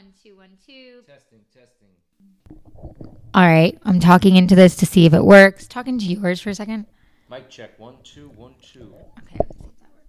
One, two, one, two. Testing, testing. All right. I'm talking into this to see if it works. Talking to yours for a second. Mic check. One, two, one, two. Okay, let's see if that works.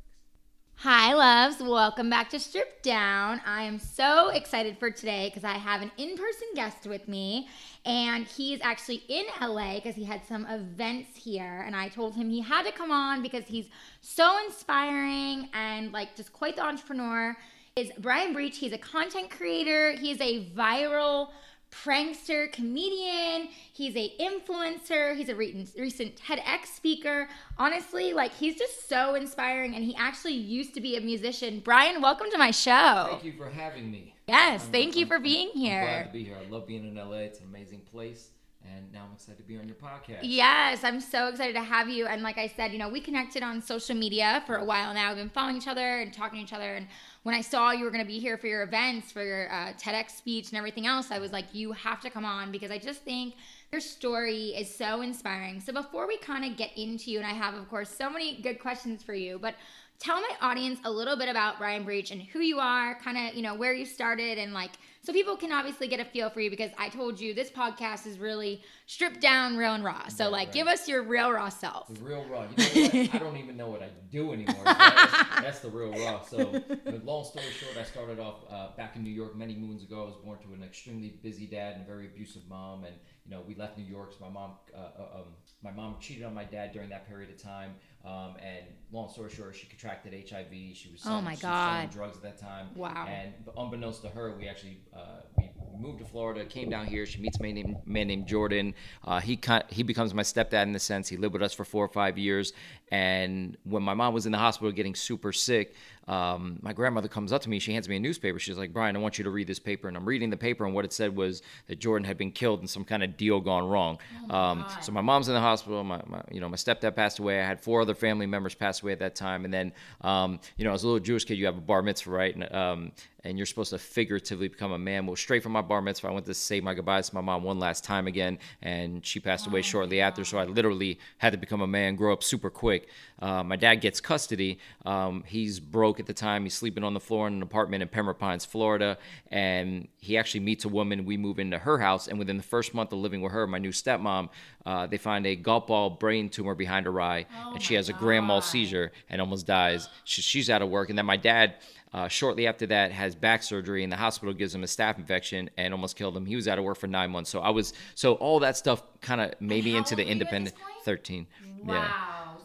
Hi, loves. Welcome back to Strip Down. I am so excited for today because I have an in person guest with me, and he's actually in LA because he had some events here. And I told him he had to come on because he's so inspiring and like just quite the entrepreneur. Is Brian Breach? He's a content creator, he's a viral prankster, comedian. He's a influencer. He's a re- recent TEDx speaker. Honestly, like he's just so inspiring, and he actually used to be a musician. Brian, welcome to my show. Thank you for having me. Yes, I'm- thank you I'm- for being I'm here. glad to be here. I love being in LA. It's an amazing place, and now I'm excited to be on your podcast. Yes, I'm so excited to have you. And like I said, you know, we connected on social media for a while now. We've been following each other and talking to each other. And when I saw you were going to be here for your events, for your uh, TEDx speech and everything else, I was like, you have to come on because I just think your story is so inspiring. So before we kind of get into you, and I have, of course, so many good questions for you, but tell my audience a little bit about Brian Breach and who you are, kind of, you know, where you started and like, so people can obviously get a feel for you because I told you this podcast is really stripped down, real and raw. So Right, like, right. give us your real raw self. The real raw. You know? I don't even know what I do anymore. That's, that's the real raw. So, but long story short, I started off uh, back in New York many moons ago. I was born to an extremely busy dad and a very abusive mom, and you know we left New York. So my mom, uh, uh, um, my mom cheated on my dad during that period of time. Um, and long story short, she contracted HIV. She was Oh selling, my she was selling God. drugs at that time. Wow. And unbeknownst to her, we actually uh, we moved to Florida, came down here. She meets a man named, man named Jordan. Uh, he kind he becomes my stepdad in the sense he lived with us for four or five years. And when my mom was in the hospital getting super sick, um, my grandmother comes up to me. She hands me a newspaper. She's like, "Brian, I want you to read this paper." And I'm reading the paper, and what it said was that Jordan had been killed and some kind of deal gone wrong. um, so my mom's in the hospital. My, my you know my stepdad passed away. I had four other family members pass away at that time. And then um, you know as a little Jewish kid, you have a bar mitzvah, right? And um, and you're supposed to figuratively become a man. Well, straight from my bar mitzvah, I went to say my goodbyes to my mom one last time again, and she passed away shortly after. So I literally had to become a man, grow up super quick. Uh, my dad gets custody. Um, he's broke at the time. He's sleeping on the floor in an apartment in Pembroke Pines, Florida, and he actually meets a woman. We move into her house, and within the first month of living with her, my new stepmom, uh, they find a golf ball brain tumor behind her eye, and she has a grand mal seizure and almost dies. She, she's out of work, and then my dad. Uh, shortly after that, has back surgery, and the hospital gives him a staph infection and almost killed him. He was out of work for nine months. So I was, so all that stuff kind of made me into the were you at this independent. Thirteen. Wow. Yeah.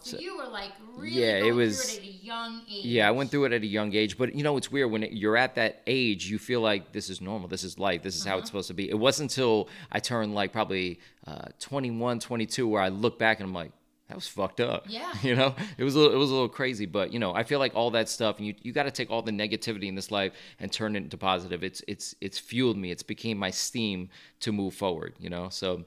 So, you were like really Yeah, it was- through it at a young age. Yeah, I went through it at a young age, but you know it's weird when it, you're at that age, you feel like this is normal, this is life, this is Uh-huh. how it's supposed to be. It wasn't until I turned like probably uh, 21, 22 where I look back and I'm like, that was fucked up. Yeah. You know, it was a little, it was a little crazy, but you know, I feel like all that stuff, and you you got to take all the negativity in this life and turn it into positive. It's it's it's fueled me. It's became my steam to move forward. You know, so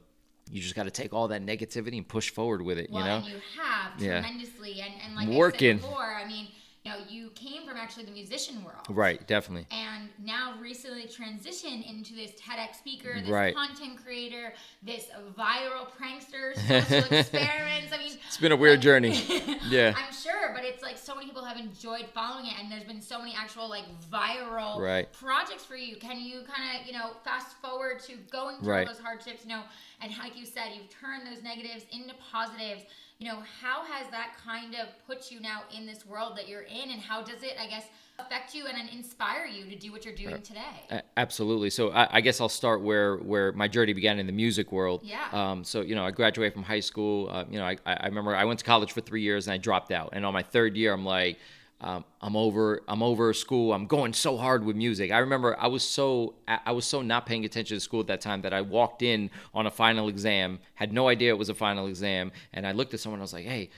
you just got to take all that negativity and push forward with it. Well, you know. you have Yeah. tremendously, and and like Working. I said before, I mean, you know, you came from actually the musician world, Right. Definitely. and now recently transitioned into this TEDx speaker, this Right. content creator, this viral prankster, social experiments. I mean, It's been a weird journey. Yeah. I'm sure, but it's like so many people have enjoyed following it, and there's been so many actual like viral Right. projects for you. Can you kind of you know fast forward to going through Right. those hardships, you know, and like you said, you've turned those negatives into positives. You know, how has that kind of put you now in this world that you're in, and how does it, I guess, affect you and then inspire you to do what you're doing today? Absolutely. So I, I guess I'll start where where my journey began in the music world. Yeah. Um, so you know, I graduated from high school. Uh, you know, I I remember I went to college for three years and I dropped out. And on my third year, I'm like, um, I'm over. I'm over school. I'm going so hard with music. I remember I was so I was so not paying attention to school at that time that I walked in on a final exam, had no idea it was a final exam, and I looked at someone. And I was like, Hey.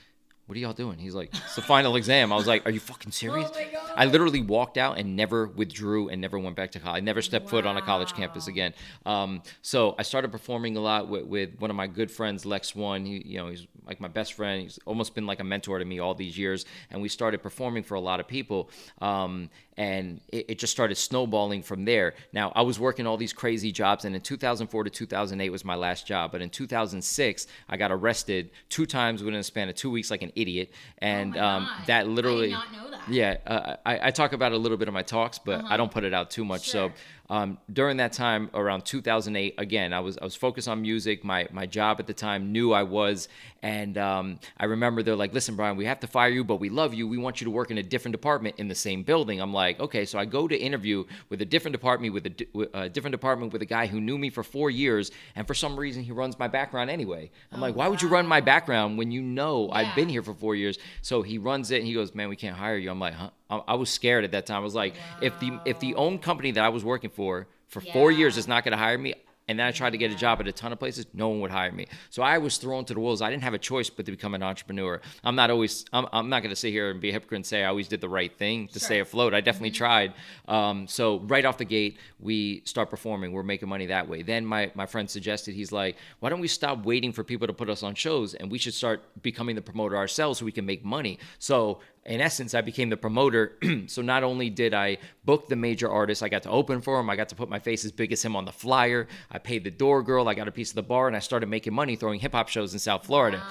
What are y'all doing? He's like, it's the final exam. I was like, are you fucking serious? Oh. I literally walked out and never withdrew and never went back to college. I never stepped foot on a college campus again. Um, so I started performing a lot with, with one of my good friends, Lex One. He, you know, he's like my best friend. He's almost been like a mentor to me all these years. And we started performing for a lot of people. Um, and it, it just started snowballing from there. Now I was working all these crazy jobs, and in 2004 to 2008 was my last job. But in 2006, I got arrested two times within a span of two weeks, like an idiot. And Oh um, that literally, did not know that. yeah, uh, I, I talk about it a little bit in my talks, but I don't put it out too much. Uh-huh. Sure. So um, during that time, around 2008, again, I was I was focused on music. My my job at the time knew I was, and um, I remember they're like, "Listen, Brian, we have to fire you, but we love you. We want you to work in a different department in the same building." I'm like, "Okay." So I go to interview with a different department with a, with a different department with a guy who knew me for four years, and for some reason he runs my background anyway. I'm like, "Why would you run my background when you know I've been here for four years?" So he runs it, and he goes, "Man, we can't hire you." I'm like, "Huh?" I, I was scared at that time. I was like, "If the if the own company that I was working for for four years is not going to hire me." And then I tried to get a job at a ton of places. No one would hire me. So I was thrown to the wolves. I didn't have a choice but to become an entrepreneur. I'm not always. I'm, I'm not going to sit here and be a hypocrite and say I always did the right thing to stay afloat. I definitely tried. Um, so right off the gate, we start performing. We're making money that way. Then my my friend suggested he's like, why don't we stop waiting for people to put us on shows and we should start becoming the promoter ourselves so we can make money. So in essence, I became the promoter. so not only did I book the major artists, I got to open for him. I got to put my face as big as him on the flyer. I paid the door girl. I got a piece of the bar, and I started making money throwing hip hop shows in South Florida.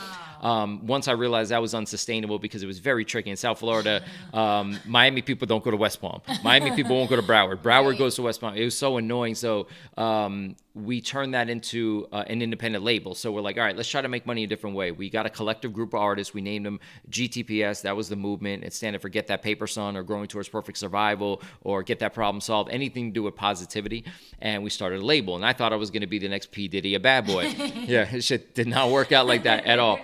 Um, once I realized that was unsustainable because it was very tricky in South Florida. Um, Miami people don't go to West Palm. Miami people won't go to Broward. Broward Right. goes to West Palm. It was so annoying. So um, we turned that into uh, an independent label. So we're like, all right, let's try to make money a different way. We got a collective group of artists. We named them GTPS. That was the movement. It standing for Get That Paper Son or Growing Towards Perfect Survival or Get That Problem Solved. Anything to do with positivity. And we started a label. And I thought I was going to be the next P Diddy, a bad boy. yeah, it shit did not work out like that at all.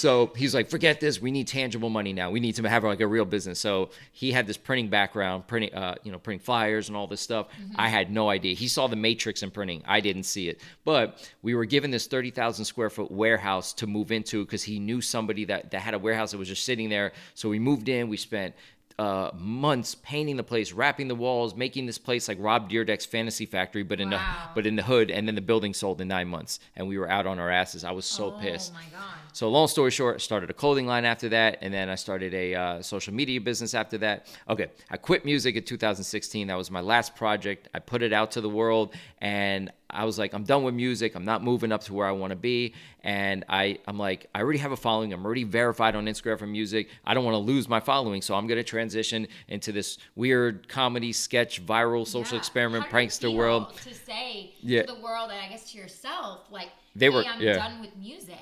So he's like, forget this. We need tangible money now. We need to have like a real business. So he had this printing background, printing, uh, you know, printing flyers and all this stuff. I had no idea. He saw the matrix in printing. I didn't see it. But we were given this thirty thousand square foot warehouse to move into because he knew somebody that that had a warehouse that was just sitting there. So we moved in. We spent uh, months painting the place, wrapping the walls, making this place like Rob Dyrdek's Fantasy Factory, but in Wow. the but in the hood. And then the building sold in nine months, and we were out on our asses. I was so pissed. Oh my god. So long story short, I started a clothing line after that, and then I started a uh, social media business after that. Okay, I quit music in 2016. That was my last project. I put it out to the world, and I was like, I'm done with music. I'm not moving up to where I want to be. And I, I'm like, I already have a following. I'm already verified on Instagram for music. I don't want to lose my following, so I'm going to transition into this weird comedy sketch, viral social Yeah. experiment, How prankster world. To say Yeah. to the world and I guess to yourself, like, They hey, were- I'm yeah. done with music.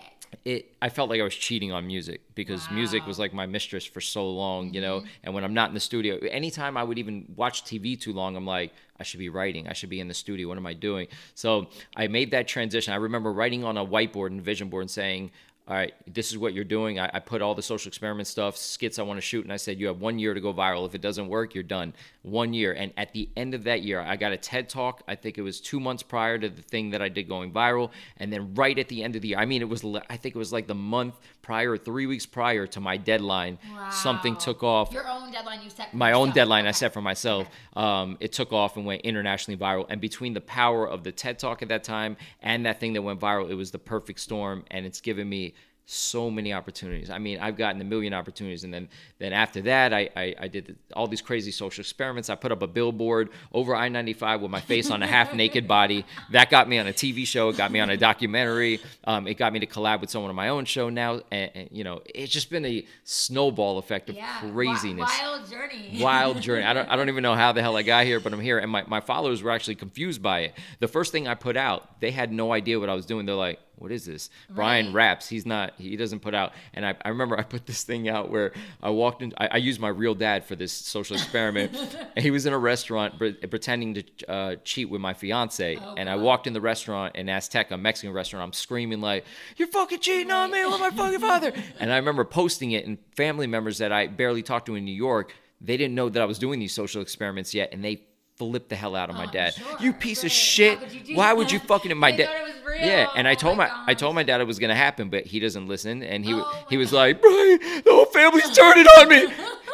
It I felt like I was cheating on music because music was like my mistress for so long, you know. Mm-hmm. And when I'm not in the studio, anytime I would even watch TV too long, I'm like, I should be writing. I should be in the studio. What am I doing? So I made that transition. I remember writing on a whiteboard and vision board and saying, all right, this is what you're doing. I, I put all the social experiment stuff, skits I want to shoot, and I said, you have one year to go viral. If it doesn't work, you're done. One year. And at the end of that year, I got a TED talk. I think it was two months prior to the thing that I did going viral. And then right at the end of the year, I mean, it was, I think it was like the month prior, three weeks prior to my deadline, something took off Your own deadline you set. For my own yourself. deadline I set for myself. Um, it took off and went internationally viral. And between the power of the TED Talk at that time and that thing that went viral, it was the perfect storm. And it's given me so many opportunities. I mean, I've gotten a million opportunities, and then then after that, I I, I did all these crazy social experiments. I put up a billboard over I ninety five with my face on a half naked body. That got me on a TV show. It got me on a documentary. Um, it got me to collab with someone on my own show now. And, and, you know, it's just been a snowball effect of Yeah. craziness Wild journey. wild journey. I don't, I don't even know how the hell I got here, but I'm here. And my, my followers were actually confused by it. The first thing I put out, they had no idea what I was doing. They're like, what is this? Brian raps. He's not, he doesn't put out. And I, I remember I put this thing out where I walked in, I, I used my real dad for this social experiment. and he was in a restaurant pre- pretending to uh, cheat with my fiance. Oh, and I walked in the restaurant in Azteca, a Mexican restaurant. I'm screaming like, you're fucking cheating on me with my fucking father. and I remember posting it and family members that I barely talked to in New York, they didn't know that I was doing these social experiments yet. And they flipped the hell out of my Oh, dad. sure, you piece right. of shit. You Why would you fucking my dad? thought it was real. Yeah, and I Oh told my my, I told my dad it was gonna happen, but he doesn't listen, and he Oh he was like, Brian, the whole family's turning on me.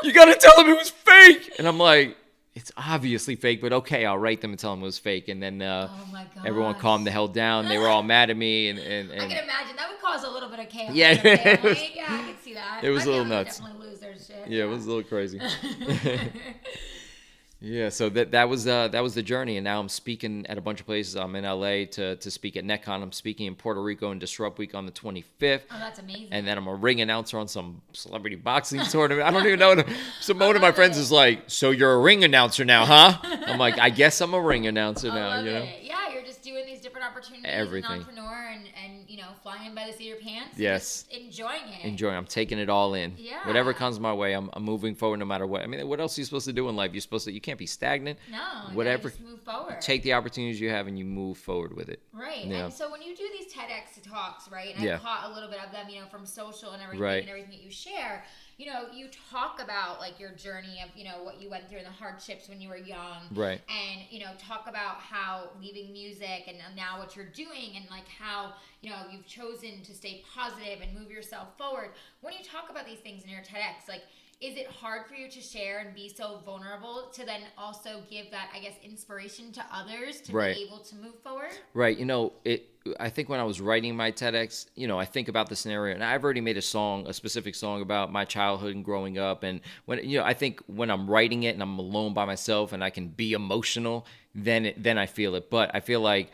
You gotta tell him it was fake. And I'm like, it's obviously fake, but okay, I'll write them and tell them it was fake. And then uh, Oh everyone calmed the hell down. They were all mad at me, and and, I can imagine that would cause a little bit of chaos. Yeah, in the it was- yeah, I can see that. it was My a little nuts. Definitely lose their shit. yeah, it was a little crazy. Yeah, so that that was uh, that was the journey, and now I'm speaking at a bunch of places. I'm in LA to to speak at NetCon. I'm speaking in Puerto Rico in Disrupt Week on the 25th. Oh, that's amazing. And then I'm a ring announcer on some celebrity boxing tournament. I don't even know. Some one of my friends it. is like, "So you're a ring announcer now, huh?" I'm like, "I guess I'm a ring announcer now." You know. it. Yeah, you're just doing these different opportunities Everything. as an entrepreneur and, and you know, flying by the seat of your pants. Yes. enjoying it. Enjoy. I'm taking it all in. Yeah. Whatever comes my way, I'm, I'm moving forward no matter what. I mean, what else are you supposed to do in life? You're supposed to. You can't be stagnant. No, you Whatever. just move forward. Take the opportunities you have and you move forward with it. Right. Yeah. And so when you do these TEDx talks, right, and Yeah. I caught a little bit of them, you know, from social and everything Right. and everything that you share, you know, you talk about like your journey of, you know, what you went through and the hardships when you were young. Right. And, you know, talk about how leaving music and now what you're doing and like how, you know, you've chosen to stay positive and move yourself forward. When you talk about these things in your TEDx, like is it hard for you to share and be so vulnerable to then also give that, I guess, inspiration to others to Right. be able to move forward? Right. You know, it. I think when I was writing my TEDx, you know, I think about the scenario, and I've already made a song, a specific song about my childhood and growing up. And when you know, I think when I'm writing it and I'm alone by myself and I can be emotional, then it, then I feel it. But I feel like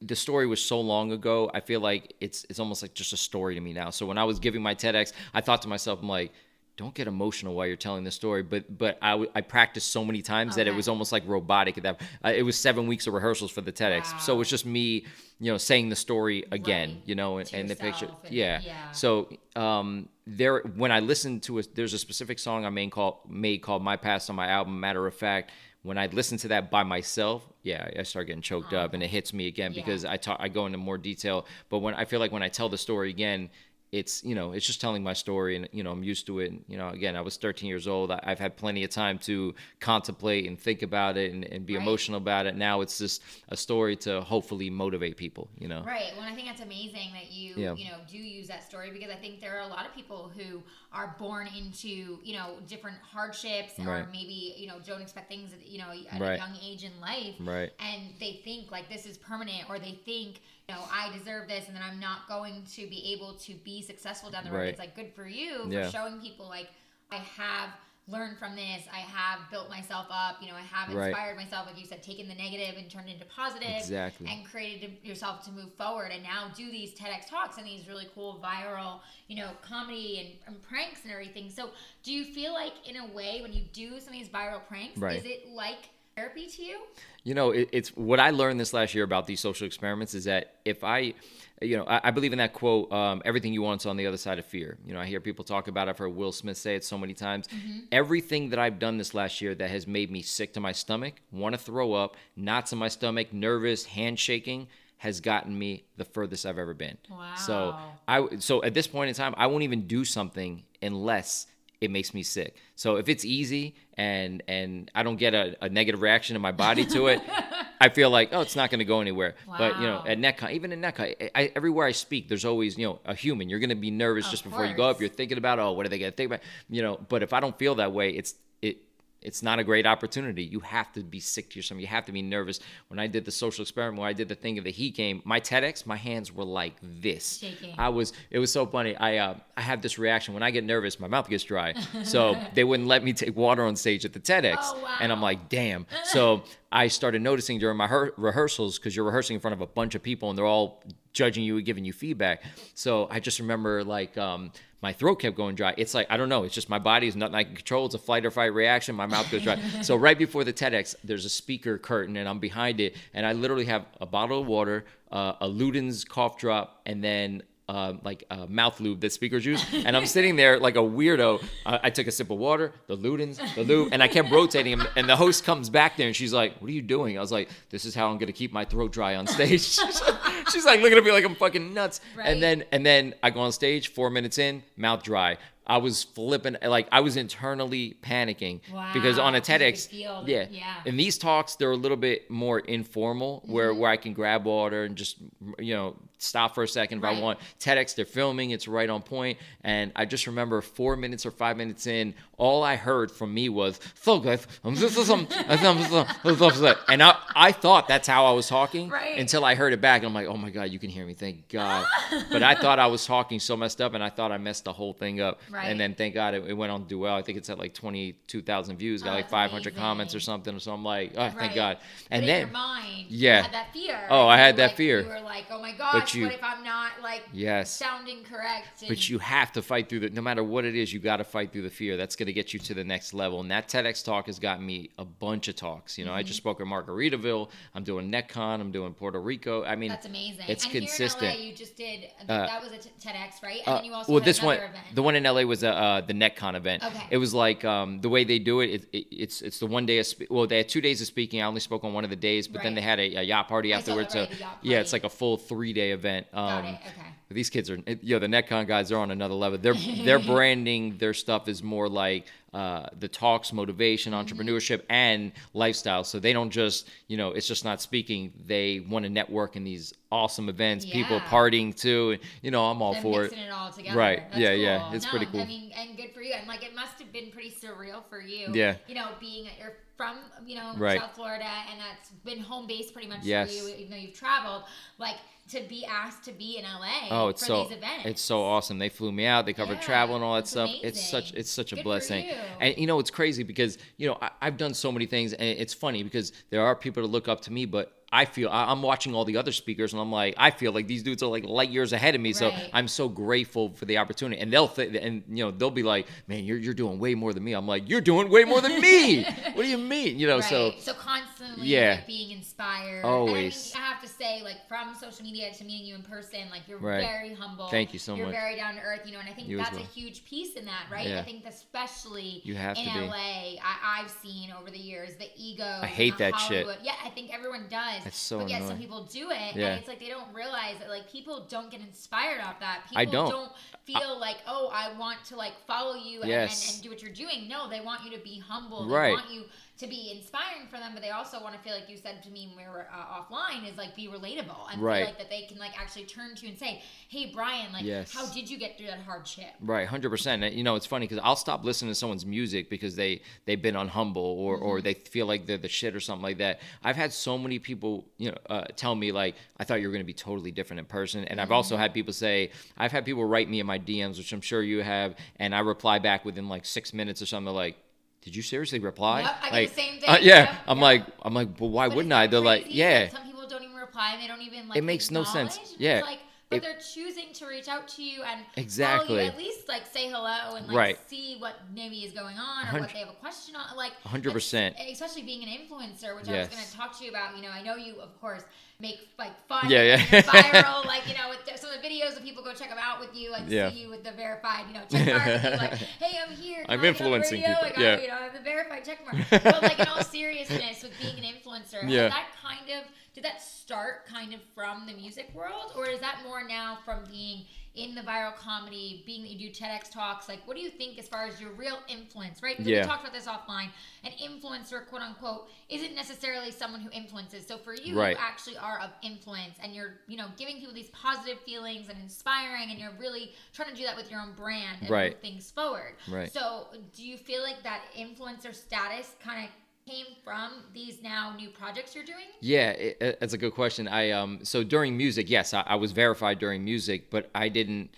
the story was so long ago. I feel like it's it's almost like just a story to me now. So when I was giving my TEDx, I thought to myself, I'm like. Don't get emotional while you're telling the story, but but I, w- I practiced so many times that it was almost like robotic. At that uh, it was seven weeks of rehearsals for the TEDx, so it was just me, you know, saying the story again, Right. you know, and, and the picture. and- yeah. yeah. So um, there, when I listened to it, there's a specific song I made called made called "My Past" on my album. Matter of fact, when I listen to that by myself, yeah, I start getting choked up, and it hits me again Yeah. because I talk, I go into more detail. But when I feel like when I tell the story again. It's you know it's just telling my story and you know I'm used to it and you know again I was 13 years old I, I've had plenty of time to contemplate and think about it and, and be Right. emotional about it now it's just a story to hopefully motivate people you know Right. Well, I think that's amazing that you Yeah. you know do use that story because I think there are a lot of people who are born into you know different hardships or Right. maybe you know don't expect things you know at Right. a young age in life, Right. And they think like this is permanent, or they think know I deserve this, and then I'm not going to be able to be successful down the road. Right. It's like good for you for Yeah. showing people like I have learned from this. I have built myself up. You know, I have Right. inspired myself, like you said, taken the negative and turned it into positive Exactly. and created yourself to move forward and now do these TEDx talks and these really cool viral, you know, comedy and, and pranks and everything. So do you feel like in a way when you do some of these viral pranks, Right. is it like therapy to you? You know, it, it's what I learned this last year about these social experiments is that if I, you know, I, I believe in that quote, um, everything you want is on the other side of fear. You know, I hear people talk about it. I've heard Will Smith say it so many times. Everything that I've done this last year that has made me sick to my stomach, want to throw up, knots in my stomach, nervous, handshaking, has gotten me the furthest I've ever been. Wow. So I so at this point in time, I won't even do something unless it makes me sick. So if it's easy and and I don't get a, a negative reaction in my body to it, I feel like oh, it's not going to go anywhere. But you know, at NetCon, even in NetCon, I, I, everywhere I speak, there's always you know a human. You're going to be nervous Of just before you go up. You're thinking about oh, what are they going to think about? You know, but if I don't feel that way, it's it. It's not a great opportunity. You have to be sick to yourself. You have to be nervous. When I did the social experiment, when I did the thing of the heat game, my TEDx, my hands were like this. Shaking. I was. It was so funny. I uh, I had this reaction when I get nervous. My mouth gets dry, so they wouldn't let me take water on stage at the TEDx. Oh, wow. And I'm like, damn. So I started noticing during my her- rehearsals because you're rehearsing in front of a bunch of people and they're all judging you and giving you feedback. So I just remember like um, my throat kept going dry. It's like I don't know. It's just my body is nothing I can control. It's a flight or fight reaction. My mouth goes dry. so right before the TEDx, there's a speaker curtain and I'm behind it, and I literally have a bottle of water, uh, a Luden's cough drop, and then uh, like uh, mouth lube that speakers use, and I'm sitting there like a weirdo. Uh, I took a sip of water, the Ludens, the lube, and I kept rotating him. And the host comes back there and she's like, "What are you doing?" I was like, "This is how I'm gonna keep my throat dry on stage." she's like looking at me like I'm fucking nuts. Right. And then and then I go on stage. Four minutes in, mouth dry. I was flipping, like I was internally panicking because on Wow, a 'cause you could TEDx, yeah, yeah. in these talks they're a little bit more informal, where Mm-hmm. where I can grab water and just you know stop for a second. If Right. I want TEDx, they're filming. It's right on point. And I just remember four minutes or five minutes in, all I heard from me was so guys, um, this is some- and I, I thought that's how I was talking Right. until I heard it back. And I'm like, oh my god, you can hear me. Thank God. but I thought I was talking so messed up, and I thought I messed the whole thing up. Right. And then thank God it, it went on to do well. I think it's at like 22,000 views, got Oh, like that's 500 comments or something. So I'm like, oh, Right. thank God. But And in then your mind, Yeah. you had that fear. Oh, I had that like- fear. You were like, oh my gosh, you- what if I'm not like yes. sounding correct? But you have to fight through the no matter what it is, you got to fight through the fear. That's going to get you to the next level. And that TEDx talk has gotten me a bunch of talks. You know, I just Mm-hmm. spoke at Margaritaville. I'm doing NetCon. I'm doing Puerto Rico. I mean, That's amazing. It's and consistent. Here in LA, you just did Uh, that was a t- TEDx, right? And Uh, then you also well, this one, event. the one in LA was uh, uh, the NetCon event. Okay. It was like um, the way they do it, it, it. It's it's the one day of spe- well, they had two days of speaking. I only spoke on one of the days, but then they had a, a yacht party I afterwards. right, so yacht yeah, it's like a full three day event. Um, Got it. Okay. These kids are, you know the NetCon guys, they're on another level. Their their branding, their stuff is more like uh, the talks, motivation, Mm-hmm. entrepreneurship, and lifestyle. So they don't just, you know, it's just not speaking. They want to network in these awesome events. People partying too, and you know, I'm all They're for it. it all together. Right. That's Yeah, yeah. It's No, pretty cool. I mean, and good for you. And like, it must have been pretty surreal for you. Yeah. You know, being you're from you know Right. South Florida, and that's been home base pretty much Yes. for you, even though you've traveled. Like to be asked to be in LA. Oh, it's for so these events. it's so awesome. They flew me out. They covered Yeah, travel and all that stuff. It's such it's such a Good blessing. you. And you know it's crazy because you know I, I've done so many things, and it's funny because there are people to look up to me, but I feel I, I'm watching all the other speakers, and I'm like I feel like these dudes are like light years ahead of me. So I'm so grateful for the opportunity. And they'll th- and you know they'll be like, man, you're you're doing way more than me. I'm like, you're doing way more than me. what do you mean? You know, Right. so so constantly Yeah. like, being inspired. Always. And I, mean, I have to say, like from social media to meeting you in person, like you're Right. very humble. Thank you so much. you're very down to earth, you know, and I think You that's a huge piece in that, right? Yeah. I think especially You have in to. LA, I, I've seen over the years the ego. I hate that shit. Yeah, I think everyone does. It's so but yet some people do it, Yeah. and it's like they don't realize that like people don't get inspired off that. People I don't. feel like, oh, I want to like follow you and, Yes. and, and do what you're doing. No, they want you to be humble. Right. They want you to be inspiring for them, but they also want to feel like you said to me when we were uh, offline is like be relatable and Right. feel like that they can like actually turn to you and say, "Hey, Brian, like, Yes. how did you get through that hardship?" Right, hundred percent. You know, it's funny because I'll stop listening to someone's music because they they've been unhumble or Mm-hmm. or they feel like they're the shit or something like that. I've had so many people, you know, uh, tell me like I thought you were going to be totally different in person, and I've also Mm-hmm. had people say I've had people write me in my DMs, which I'm sure you have, and I reply back within like six minutes or something. Like. Did you seriously reply? Yep, I get the like, same uh, thing. yeah, Yep, I'm yep. like, I'm like, but why But wouldn't I? They're like, yeah, Some people don't even reply and they don't even like. It makes no sense. Yeah. like, but It- they're choosing to reach out to you and Exactly. you, at least like say hello and like Right. see what maybe is going on or what they have a question on. Like hundred percent. Especially being an influencer, which I was going to talk to you about. You know, I know you of course make like fun, Yeah, yeah. viral. like you know, with the- some of the videos of people go check them out with you, like Yeah. see you with the verified, you know, check mark. like, hey, I'm here. I'm I get on the influencing people, got, yeah. You know, I have a verified check mark. But like in all seriousness, with being an influencer, Yeah. that kind of did that start kind of from the music world, or is that more now from being in the viral comedy, being that you do TEDx talks? Like, what do you think as far as your real influence, right? Yeah. We talked about this offline. An influencer, quote unquote, isn't necessarily someone who influences. So for you, Right. you actually are of influence, and you're, you know, giving people these positive feelings and inspiring, and you're really trying to do that with your own brand and Right. move things forward. Right. So, do you feel like that influencer status kind of came from these now new projects you're doing? Yeah, it, a good question. I um so during music, yes, I, I was verified during music, but I didn't,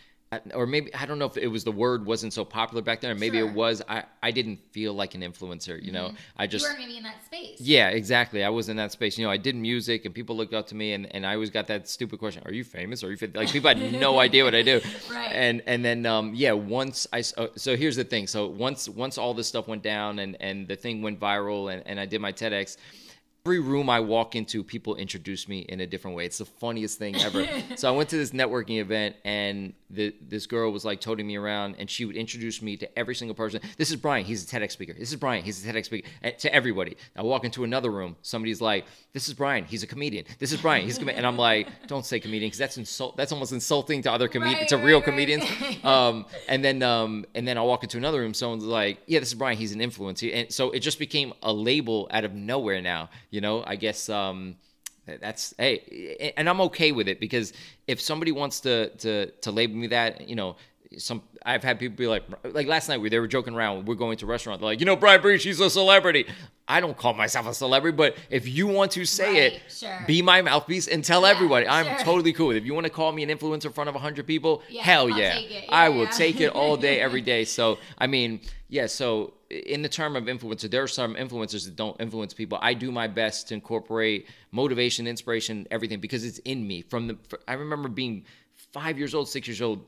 or maybe I don't know if it was the word wasn't so popular back then, or maybe Sure. it was. I I didn't feel like an influencer, you know. I just you were maybe in that space. yeah, exactly. I was in that space. You know, I did music, and people looked up to me, and, and I always got that stupid question: Are you famous? Are you fit-" like people had no idea what I do? Right. And and then um, yeah, once I uh, so here's the thing. So once once all this stuff went down, and and the thing went viral, and and I did my TEDx. Every room I walk into, people introduce me in a different way. It's the funniest thing ever. so I went to this networking event, and the, this girl was like toting me around, and she would introduce me to every single person. This is Brian. He's a TEDx speaker. This is Brian. He's a TEDx speaker. And to everybody. I walk into another room. Somebody's like, "This is Brian. He's a comedian. This is Brian. He's a comedian." And I'm like, "Don't say comedian, because that's insult. That's almost insulting to other comedians, Right, to right, real right. comedians." um, and then um, and then I walk into another room. Someone's like, "Yeah, this is Brian. He's an influencer." And so it just became a label out of nowhere now. You know, I guess um, that's hey, and I'm okay with it because if somebody wants to to to label me that, you know, some I've had people be like, like last night we they were joking around. We're going to a restaurant. They're like, you know, Brian Bree, she's a celebrity. I don't call myself a celebrity, but if you want to say Right, it, sure. be my mouthpiece and tell Yeah, everybody. I'm sure. totally cool with it. If you want to call me an influencer in front of 100 people, Yeah, hell yeah. it. I will yeah. take it all day, every day. So, I mean, yeah, so in the term of influencer, there are some influencers that don't influence people. I do my best to incorporate motivation, inspiration, everything because it's in me. From the, I remember being five years old, six years old,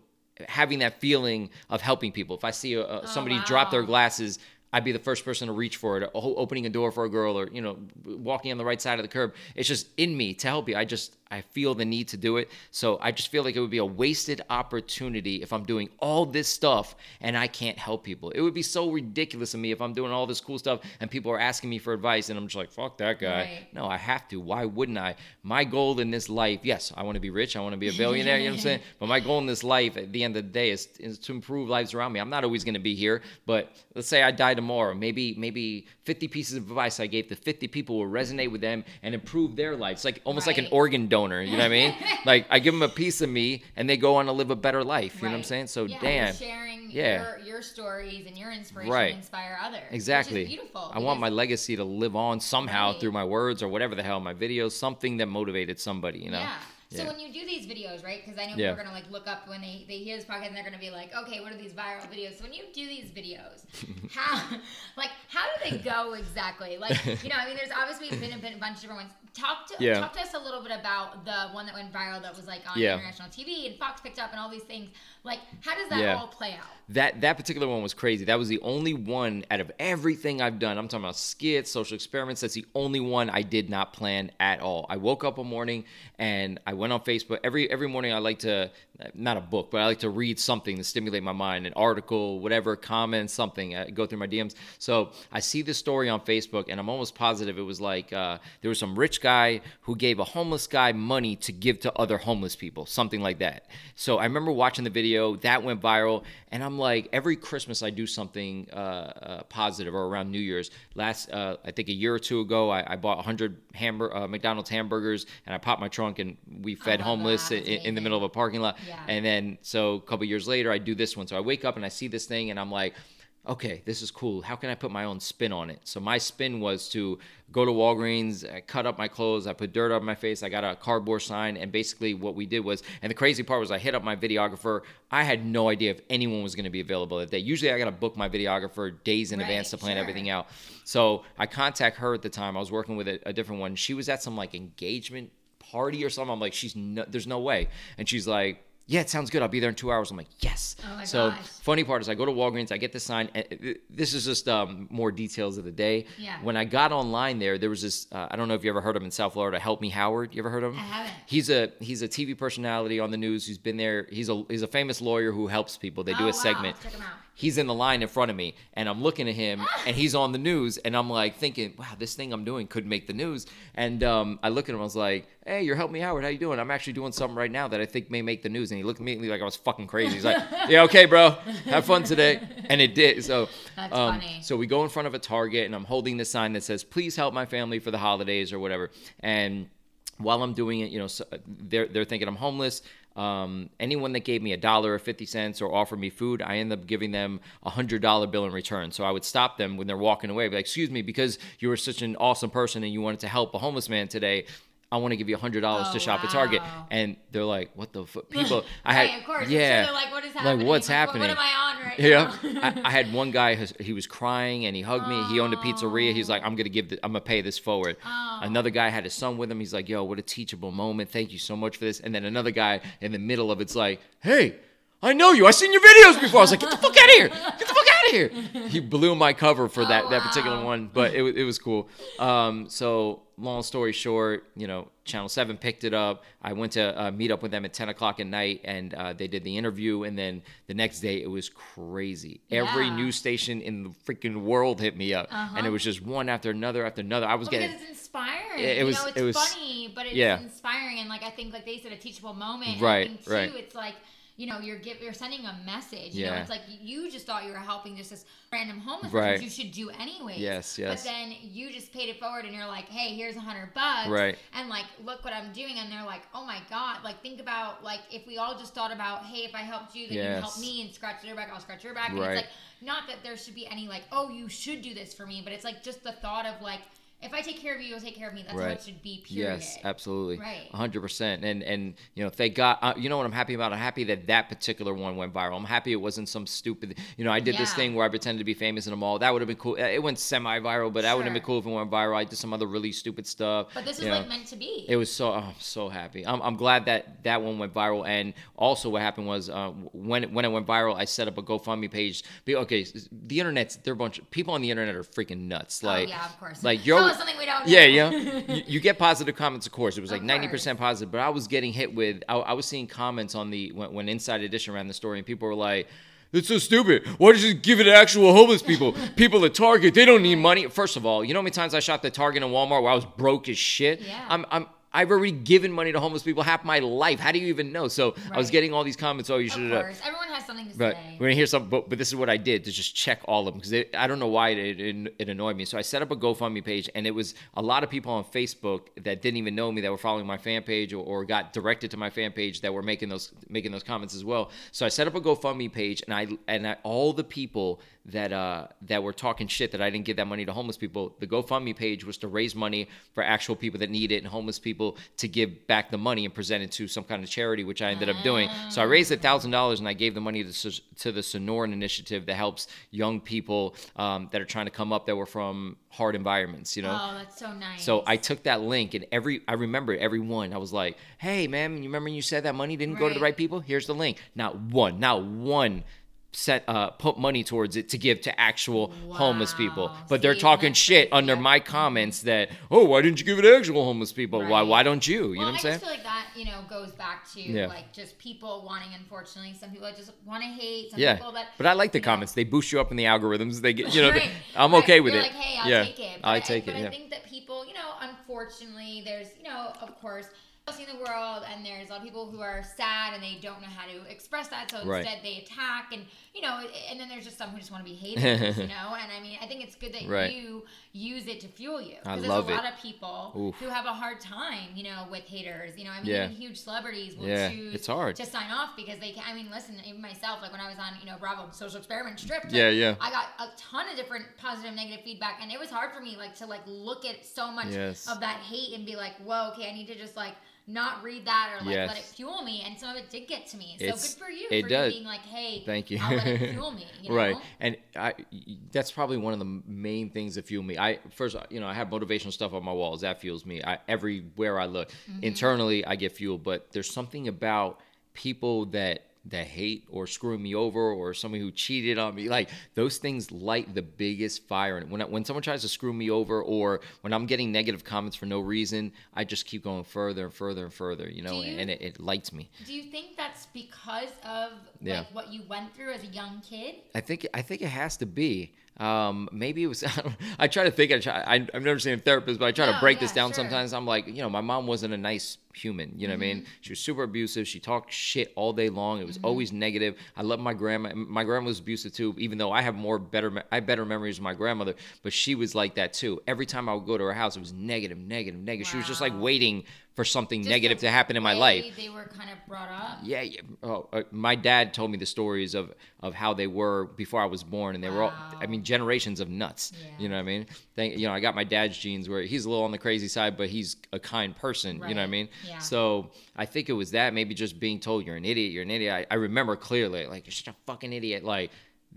having that feeling of helping people. If I see a, a, oh, somebody drop their glasses, I'd be the first person to reach for it, opening a door for a girl, or you know, walking on the right side of the curb. It's just in me to help you. I just I feel the need to do it. So I just feel like it would be a wasted opportunity if I'm doing all this stuff and I can't help people. It would be so ridiculous of me if I'm doing all this cool stuff and people are asking me for advice and I'm just like, fuck that guy. Right. No, I have to. Why wouldn't I? My goal in this life, yes, I want to be rich. I want to be a billionaire. you know what I'm saying? But my goal in this life, at the end of the day, is, is to improve lives around me. I'm not always going to be here, but let's say I die tomorrow. Maybe maybe 50 pieces of advice I gave to 50 people will resonate with them and improve their lives. Like almost like an organ donor. You know what I mean? like I give them a piece of me and they go on to live a better life. You know what I'm saying? So yeah, damn. Sharing Yeah. your, your stories and your inspiration Right. to inspire others. Exactly. beautiful. I want my legacy to live on somehow Right. through my words or whatever the hell, my videos, something that motivated somebody, you know? Yeah. So Yeah. when you do these videos, right? Because I know Yeah. people are gonna like look up when they, they hear this podcast and they're gonna be like, okay, what are these viral videos? So when you do these videos, how like how do they go exactly? Like you know, I mean, there's obviously been a, been a bunch of different ones. Talk to Yeah. talk to us a little bit about the one that went viral that was like on international TV and Fox picked up and all these things. Like how does that Yeah. all play out? That that particular one was crazy. That was the only one out of everything I've done. I'm talking about skits, social experiments. That's the only one I did not plan at all. I woke up one morning and I went on Facebook. Every every morning I like to not a book, but I like to read something to stimulate my mind, an article, whatever, comment, something. I go through my DMs. So I see this story on Facebook, and I'm almost positive it was like uh, there was some rich guy who gave a homeless guy money to give to other homeless people, something like that. So I remember watching the video that went viral, and I'm like, every Christmas I do something uh, uh, positive, or around New Year's. Last, uh, I think a year or two ago, I, I bought 100 hamburger uh, McDonald's hamburgers, and I popped my trunk, and we fed homeless in, in the middle of a parking lot. Yeah. And then so a couple years later, I do this one. So I wake up and I see this thing, and I'm like, okay, this is cool. How can I put my own spin on it? So my spin was to go to Walgreens, I cut up my clothes, I put dirt on my face, I got a cardboard sign, and basically what we did was, and the crazy part was, I hit up my videographer. I had no idea if anyone was going to be available that day. Usually, I got to book my videographer days in Right, advance to plan sure. everything out. So I contact her at the time. I was working with a, a different one. She was at some like engagement party or something. I'm like, she's no, there's no way. And she's like, yeah, it sounds good. I'll be there in two hours. I'm like, yes. Oh my so gosh. funny part is I go to Walgreens, I get the sign. and This is just um, more details of the day. Yeah. When I got online there, there was this. Uh, I don't know if you ever heard of him in South Florida. Help Me Howard. You ever heard of him? I haven't. He's a he's a TV personality on the news. Who's been there. He's a he's a famous lawyer who helps people. They do Oh, a wow. segment. Check him out. He's in the line in front of me, and I'm looking at him, and he's on the news, and I'm like thinking, wow, this thing I'm doing could make the news. And um, I look at him, I was like, hey, you're helping Me Howard. How you doing? I'm actually doing something right now that I think may make the news. And he looked at me like I was fucking crazy. He's like, yeah, okay, bro, have fun today. And it did. So, That's um, funny. so we go in front of a Target, and I'm holding the sign that says, "Please help my family for the holidays" or whatever. And while I'm doing it, you know, so they're they're thinking I'm homeless. Um, anyone that gave me a dollar or fifty cents or offered me food, I end up giving them a hundred dollar bill in return. So I would stop them when they're walking away, be like, "Excuse me, because you were such an awesome person and you wanted to help a homeless man today." I want to give you a hundred dollars Oh, to shop at Target, and they're like, "What the fuck?" People, I had, right, of course. Yeah, they're like, what is Like, happening? what's Like, what- What, am I on right yeah, now? I, I had one guy. who's- He was crying and he hugged me. He owned a pizzeria. He's like, "I'm gonna give. The, I'm gonna pay this forward." Oh. Another guy had his son with him. He's like, "Yo, what a teachable moment. Thank you so much for this." And then another guy in the middle of it's like, "Hey, I know you. I've seen your videos before." I was like, "Get the fuck out of here! Get the fuck out of here!" He blew my cover for that Oh, that particular wow. one, but it it was cool. Um, so long story short, you know, Channel Seven picked it up. I went to uh, meet up with them at ten o'clock at night, and uh, they did the interview. And then the next day, it was crazy. Every news station in the freaking world hit me up, and it was just one after another after another. I was Well, getting because it's inspiring. It- it you was- know, it's it was- funny, but it's yeah. inspiring, and like I think, like they said, a teachable moment. And Right, I think too, right. It's like you know you're give, you're sending a message. You know, it's like you just thought you were helping just this random homeless Right. person, you should do anyways. Yes, yes. But then you just paid it forward, and you're like, hey, here's a hundred bucks. Right. And like, look what I'm doing, and they're like, oh my god, like think about like if we all just thought about, hey, if I helped you, then you Yes. help me, and scratch your back, I'll scratch your back. And Right. it's like not that there should be any like, oh, you should do this for me, but it's like just the thought of like, if I take care of you, you'll take care of me. That's how it should be. Period. Yes, absolutely. Right. hundred percent. And and you know, thank God. Uh, you know what I'm happy about? I'm happy that that particular one went viral. I'm happy it wasn't some stupid. You know, I did this thing where I pretended to be famous in a mall. That would have been cool. It went semi-viral, but that would have been cool if it went viral. I did some other really stupid stuff. But this is know. like meant to be. It was so oh, I'm so happy. I'm, I'm glad that that one went viral. And also, what happened was uh, when when it went viral, I set up a GoFundMe page. Okay, the internet's they're a bunch of people on the internet are freaking nuts. Like oh yeah, of course. like you're something we don't. yeah, know. yeah. you, you get positive comments, of course. It was like ninety percent positive, but I was getting hit with. I, I was seeing comments on the when, when Inside Edition ran the story, and people were like. It's so stupid. Why did you give it to actual homeless people? People at Target, they don't need money. First of all, you know how many times I shopped at Target and Walmart where I was broke as shit? Yeah. I'm, I'm, I've already given money to homeless people half my life. How do you even know? So I was getting all these comments. Oh, you should have. everyone something to But say. we're gonna hear something. But, but this is what I did to just check all of them because I don't know why it, it it annoyed me. So I set up a GoFundMe page, and it was a lot of people on Facebook that didn't even know me that were following my fan page or, or got directed to my fan page that were making those making those comments as well. So I set up a GoFundMe page, and I and I, all the people that uh that were talking shit that I didn't give that money to homeless people. The GoFundMe page was to raise money for actual people that need it and homeless people to give back the money and present it to some kind of charity, which I ended up doing. So I raised a thousand dollars and I gave the money to, Sos- to the Sonoran initiative that helps young people um, that are trying to come up that were from hard environments. You know. Oh, that's so nice. So I took that link and every I remember every one. I was like, "Hey, man, you remember when you said that money didn't go to the Right. right people? Here's the link." Not one, not one set uh put money towards it to give to actual homeless people. Wow. But they're talking shit under my comments that, "Oh, why didn't you give it to actual homeless people? Why Right. why don't you?" You well, know what I'm I saying? just feel like that, you know, goes back to Yeah. like just people wanting. Unfortunately, some people just want to hate. Some Yeah, people that. but I like the you know, comments. They boost you up in the algorithms. They get, you know, Right, I'm right. okay with You're it. Like, hey, I'll yeah, take it. I take but it. Yeah. I think that people, you know, unfortunately, there's, you know, of course, in the world, and there's a lot of people who are sad and they don't know how to express that, so Right. instead they attack, and you know, and then there's just some who just want to be haters, you know. And I mean, I think it's good that Right. you use it to fuel you. I 'Cause love there's it. a lot of people Oof. who have a hard time, you know, with haters. You know, I mean, Yeah. even huge celebrities will Yeah, choose it's hard. to sign off because they can. I mean, listen, even myself, like when I was on, you know, Bravo Social Experiment Stripped, like, Yeah, yeah. I got a ton of different positive, negative feedback, and it was hard for me, like, to like look at so much Yes. of that hate and be like, whoa, okay, I need to just like not read that or like let it fuel me. And some of it did get to me. So It's- good for you it for does. you being like, hey, Thank you. I'll let it fuel me. You know? Right, and I that's probably one of the main things that fuel me. I first, you know, I have motivational stuff on my walls that fuels me. I everywhere I look, Mm-hmm. internally, I get fueled. But there's something about people that that hate or screwing me over or somebody who cheated on me like those things light the biggest fire and when I, when someone tries to screw me over or when i'm getting negative comments for no reason i just keep going further and further and further you know you- and it, it lights me Do you think that's because of Yeah. like what you went through as a young kid? I think I think it has to be. Um, maybe it was. I, don't, I try to think. I try, I, I've never seen a therapist, but I try to No, break this down. sure. Sometimes I'm like, you know, my mom wasn't a nice human. You know what I Mm-hmm. mean? She was super abusive. She talked shit all day long. It was always negative. I love my grandma. My grandma was abusive too. Even though I have more better, I have better memories of my grandmother, but she was like that too. Every time I would go to her house, it was negative, negative, negative. She was just like waiting for something Just negative to happen in my life. They were kind of brought up. Yeah, yeah. Oh, uh, my dad told me the stories of of how they were before I was born, and they were all. I mean, generations of nuts. Yeah. You know what I mean? Thank, you know, I got my dad's genes where he's a little on the crazy side, but he's a kind person. You know what I mean? Yeah. So I think it was that. Maybe just being told you're an idiot. You're an idiot. I, I remember clearly, like you're such a fucking idiot. Like.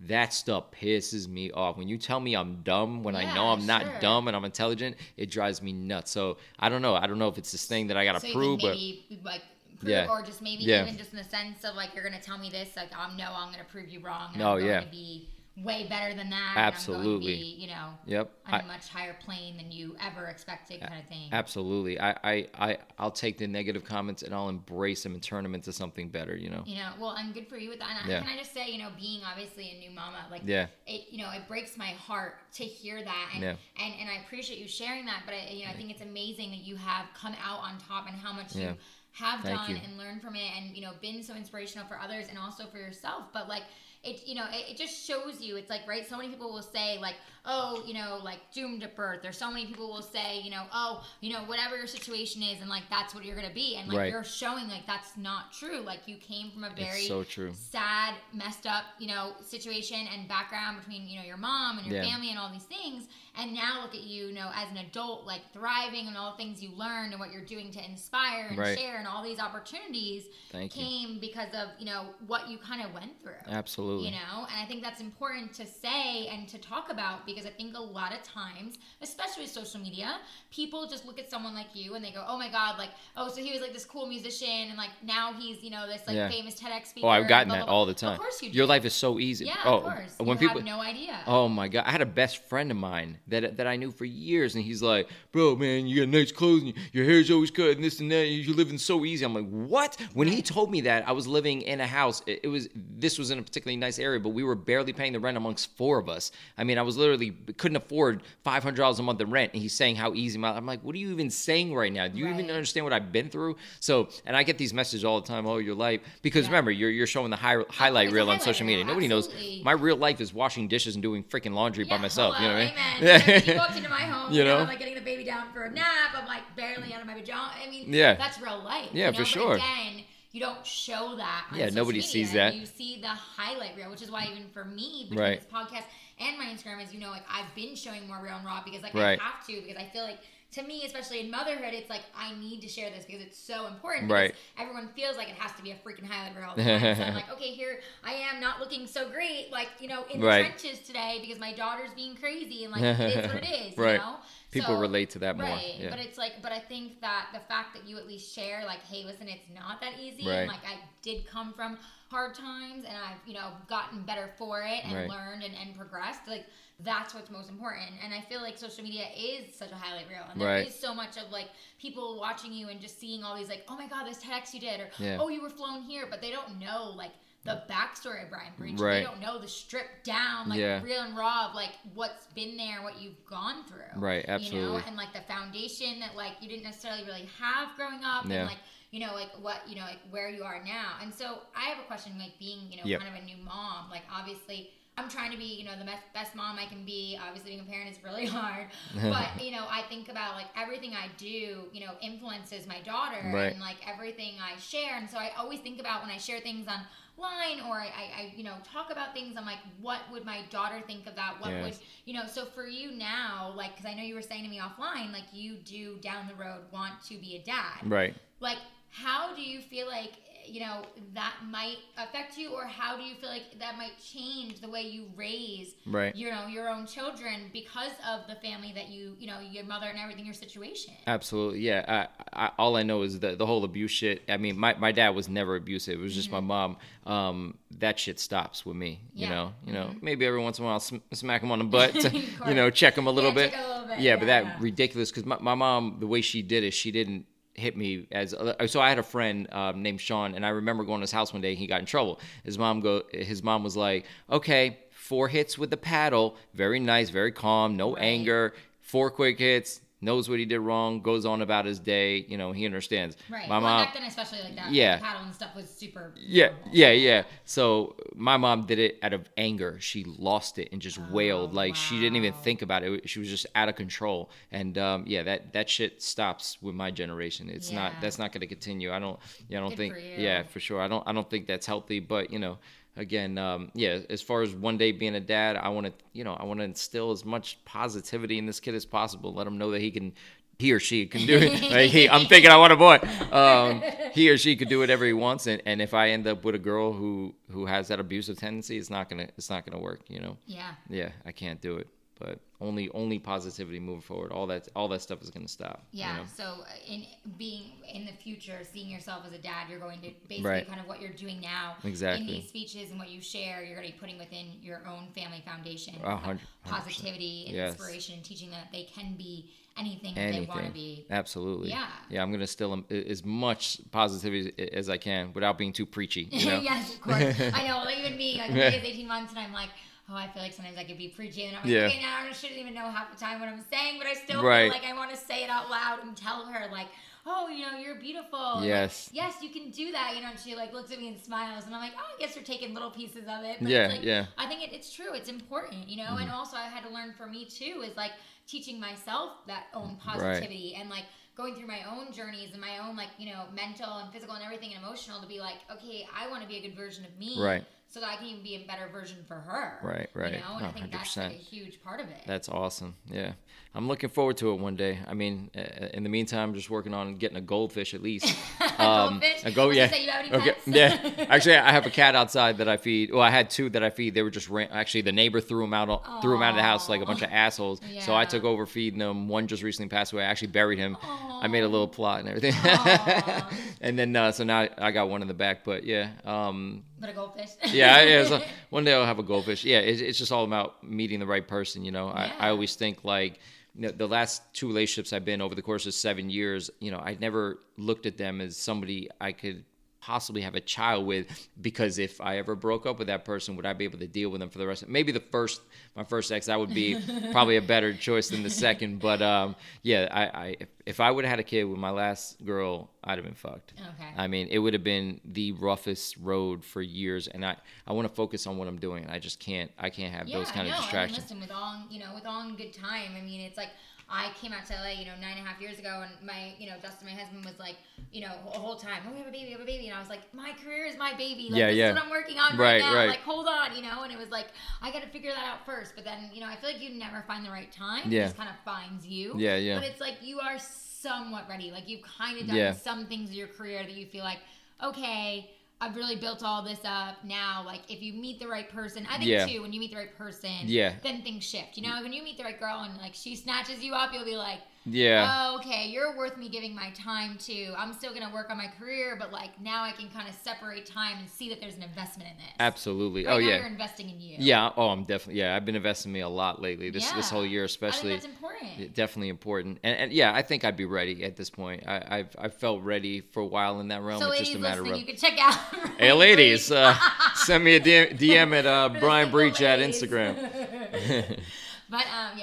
That stuff pisses me off. When you tell me I'm dumb when I know I'm not dumb and I'm intelligent, it drives me nuts. So I don't know. I don't know if it's this thing that I gotta So prove, think but maybe like prove, Yeah. or just maybe Yeah. even just in the sense of like you're gonna tell me this, like I'm no, I'm gonna prove you wrong. And No, I'm going yeah. to be way better than that. Absolutely. And I'm going to be, you know, Yep. on I- a much higher plane than you ever expected, kind of thing. Absolutely. I, I, I, I'll take the negative comments and I'll embrace them and turn them into something better, you know? You know, well, I'm good for you with that. And I- Yeah. can I just say, you know, being obviously a new mama, like, Yeah. it, you know, it breaks my heart to hear that, and Yeah. and, and I appreciate you sharing that. But I, you know, I think it's amazing that you have come out on top and how much Yeah. you have Thank done you. and learned from it, and you know, been so inspirational for others and also for yourself. But like. It, you know, it, it just shows you. It's like, right? So many people will say, like, oh, you know, like doomed at birth, or so many people will say, you know, oh, you know, whatever your situation is, and like that's what you're gonna be, and like Right. you're showing like that's not true. Like you came from a very It's so true. sad, messed up, you know, situation and background between, you know, your mom and your Yeah. family and all these things. And now look at you, you know, as an adult, like thriving and all the things you learned and what you're doing to inspire and Right. share and all these opportunities Thank you. came because of, you know, what you kind of went through. Absolutely. You know, and I think that's important to say and to talk about because I think a lot of times, especially with social media, people just look at someone like you and they go, "Oh my God, like, oh, so he was like this cool musician, and like now he's, you know, this like Yeah. famous TEDx speaker." Oh, I've gotten blah, that blah, all blah." the time. Of course you do. Your life is so easy. Yeah, oh, of course. when you people have no idea. Oh my god! I had a best friend of mine that that I knew for years, and he's like, "Bro, man, you got nice clothes, and your hair's always cut, and this and that. You're living so easy." I'm like, "What?" When he told me that, I was living in a house. It, it was this was in a particularly nice area, but we were barely paying the rent amongst four of us. I mean, I was literally couldn't afford five hundred dollars a month in rent, and he's saying how easy my. I'm like, "What are you even saying right now? Do you even understand what I've been through?" So, and I get these messages all the time. Oh, your life, because Yeah. remember, you're you're showing the high, highlight reel on highlight social reel, media. Nobody knows my real life is washing dishes and doing freaking laundry by myself. you know what amen. I mean? Like, you walked into my home, You you know? I'm like getting the baby down for a nap. I'm like barely out of my pajama. I mean, Yeah. that's real life. Yeah, you know? for But sure. Again, you don't show that. On Yeah, nobody media. sees that. You see the highlight reel, which is why even for me, between Right. this podcast and my Instagram, as you know, like I've been showing more real and raw because like Right. I have to because I feel like. To me, especially in motherhood, it's like I need to share this because it's so important. Right. Everyone feels like it has to be a freaking highlight reel all the time. so I'm like, okay, here I am, not looking so great, like you know, in the trenches today because my daughter's being crazy and like it is what it is, Right. you know. People So- relate to that more. Right, Yeah. but it's like, but I think that the fact that you at least share, like, hey, listen, it's not that easy, Right. and like I did come from hard times, and I've you know gotten better for it, and Right. learned and, and progressed. Like that's what's most important, and I feel like social media is such a highlight reel, and there Right. is so much of like people watching you and just seeing all these like, oh my god, this TEDx you did, or Yeah. oh you were flown here, but they don't know like. The backstory of Brian Breach, Right. they don't know the stripped down, like Yeah. real and raw of like what's been there, what you've gone through Right, you know absolutely. and like the foundation that like you didn't necessarily really have growing up Yeah. and like you know like what you know like where you are now and so i have a question like being you know Yep. kind of a new mom like obviously i'm trying to be you know the best, best mom i can be obviously being a parent is really hard but you know i think about like everything i do you know influences my daughter Right. and like everything i share and so i always think about when i share things online or I, I, I you know talk about things i'm like what would my daughter think of that what Yes. would you know so for you now like because i know you were saying to me offline like you do down the road want to be a dad right. like how do you feel like you know that might affect you or how do you feel like that might change the way you raise Right. you know your own children because of the family that you you know your mother and everything your situation Absolutely, yeah. I, I, all I know is the the whole abuse shit. I mean, my, my dad was never abusive. It was just my mom. Um, that shit stops with me. You Mm-hmm. Yeah. know, you know. Maybe every once in a while, I'll smack him on the butt. To, you know, check him a little Yeah, bit. a little bit. Yeah, but that yeah. ridiculous because my, my mom, the way she did it, she didn't hit me as so i had a friend um, named sean and i remember going to his house one day and he got in trouble his mom go his mom was like okay four hits with the paddle very nice very calm no Right. anger four quick hits knows what he did wrong goes on about his day you know he understands right my well, mom back then especially like that Yeah. paddle and stuff was super yeah, normal. yeah, yeah. So my mom did it out of anger. She lost it and just wailed like she didn't even Oh, think about it. She was just out of control. And um, yeah, that that shit stops with my generation. It's not that's not going to continue. I don't. Yeah, I don't Good think. for. Yeah, for sure. I don't. I don't think that's healthy. But you know, again, um, yeah. As far as one day being a dad, I want to. You know, I want to instill as much positivity in this kid as possible. Let him know that he can. He or she can do it. Like, he, I'm thinking I want a boy. Um, he or she could do whatever he wants, and, and if I end up with a girl who who has that abusive tendency, it's not gonna it's not gonna work. You know. yeah Yeah, I can't do it. But only only positivity moving forward. All that all that stuff is going to stop. you Yeah. know? So uh, in being in the future, seeing yourself as a dad, you're going to basically Right. kind of what you're doing now Exactly. in these speeches and what you share. You're going to be putting within your own family foundation A of hundred- hundred percent. positivity and Yes. inspiration, and teaching them that they can be anything, that they want to be. Absolutely. Yeah. Yeah, I'm gonna still um, as much positivity as I can without being too preachy. You know? yes, of course. I know. Even me, like Yeah. it's 18 months, and I'm like, oh, I feel like sometimes I could be preachy, and I'm like, Yeah. okay, now I shouldn't even know half the time what I'm saying, but I still Right. feel like I want to say it out loud and tell her, like, oh, you know, you're beautiful. and, like, Yes. yes, you can do that. You know, and she like looks at me and smiles, and I'm like, oh, I guess you're taking little pieces of it. But Yeah, like, yeah. Mm-hmm. I think it, it's true. It's important, you know. And also, I had to learn for me too is like teaching myself that own positivity and like going through my own journeys and my own like you know mental and physical and everything and emotional to be like, okay, I want to be a good version of me, Right. So that I can even be a better version for her, Right, right. You know, and I think that's like a huge part of it. That's awesome. Yeah, I'm looking forward to it one day. I mean, uh, in the meantime, I'm just working on getting a goldfish at least. Goldfish? A go, yeah. gonna say, you have any okay. Yeah. Actually, I have a cat outside that I feed. Well, I had two that I feed. They were just ran- actually the neighbor threw them out threw them out of the house like a bunch of assholes. Yeah. So I took over feeding them. One just recently passed away. I actually buried him. Aww. I made a little plot and everything. And then uh, so now I got one in the back. But yeah, um, but a goldfish. yeah, yeah. So one day I'll have a goldfish. Yeah, it's, it's just all about meeting the right person. You know, I, I always think like you know, the last two relationships I've been over the course of seven years. You know, I never looked at them as somebody I could possibly have a child with because if I ever broke up with that person, would I be able to deal with them for the rest? of Maybe the first, my first ex, that would be probably a better choice than the second. But um, yeah, I, I if, if I would have had a kid with my last girl, I'd have been fucked. Okay. I mean, it would have been the roughest road for years, and I, I want to focus on what I'm doing. I just can't I can't have those kind I of distractions. I mean, listen, with all you know, with all in good time. I mean, it's like I came out to LA, you know, nine and a half years ago, and my, you know, Justin, my husband, was like, you know, the whole time, oh, we have a baby, we have a baby, and I was like, my career is my baby. Like, Yeah, this yeah. is what I'm working on right, Right, now. right. Like, hold on, you know. And it was like, I got to figure that out first. But then, you know, I feel like you never find the right time. Yeah. It just kind of finds you. Yeah, yeah. But it's like you are somewhat ready. Like you've kind of done Yeah. some things in your career that you feel like, okay. I've really built all this up now. Like, if you meet the right person, I think Yeah. too, when you meet the right person, Yeah. then things shift. You know, when you meet the right girl and like she snatches you up, you'll be like, Yeah, oh, okay, you're worth me giving my time to. I'm still gonna work on my career, but like now I can kind of separate time and see that there's an investment in this. absolutely. Right oh yeah, you're investing in you. yeah. Oh, I'm definitely yeah. I've been investing in me a lot lately. This this whole year, I especially. think that's important. Definitely important, and, and yeah, I think I'd be ready at this point. I, I've I've felt ready for a while in that realm. so, it's just a matter of you can check out. hey, ladies, uh, send me a DM, DM at uh, Brian Breach at. Instagram.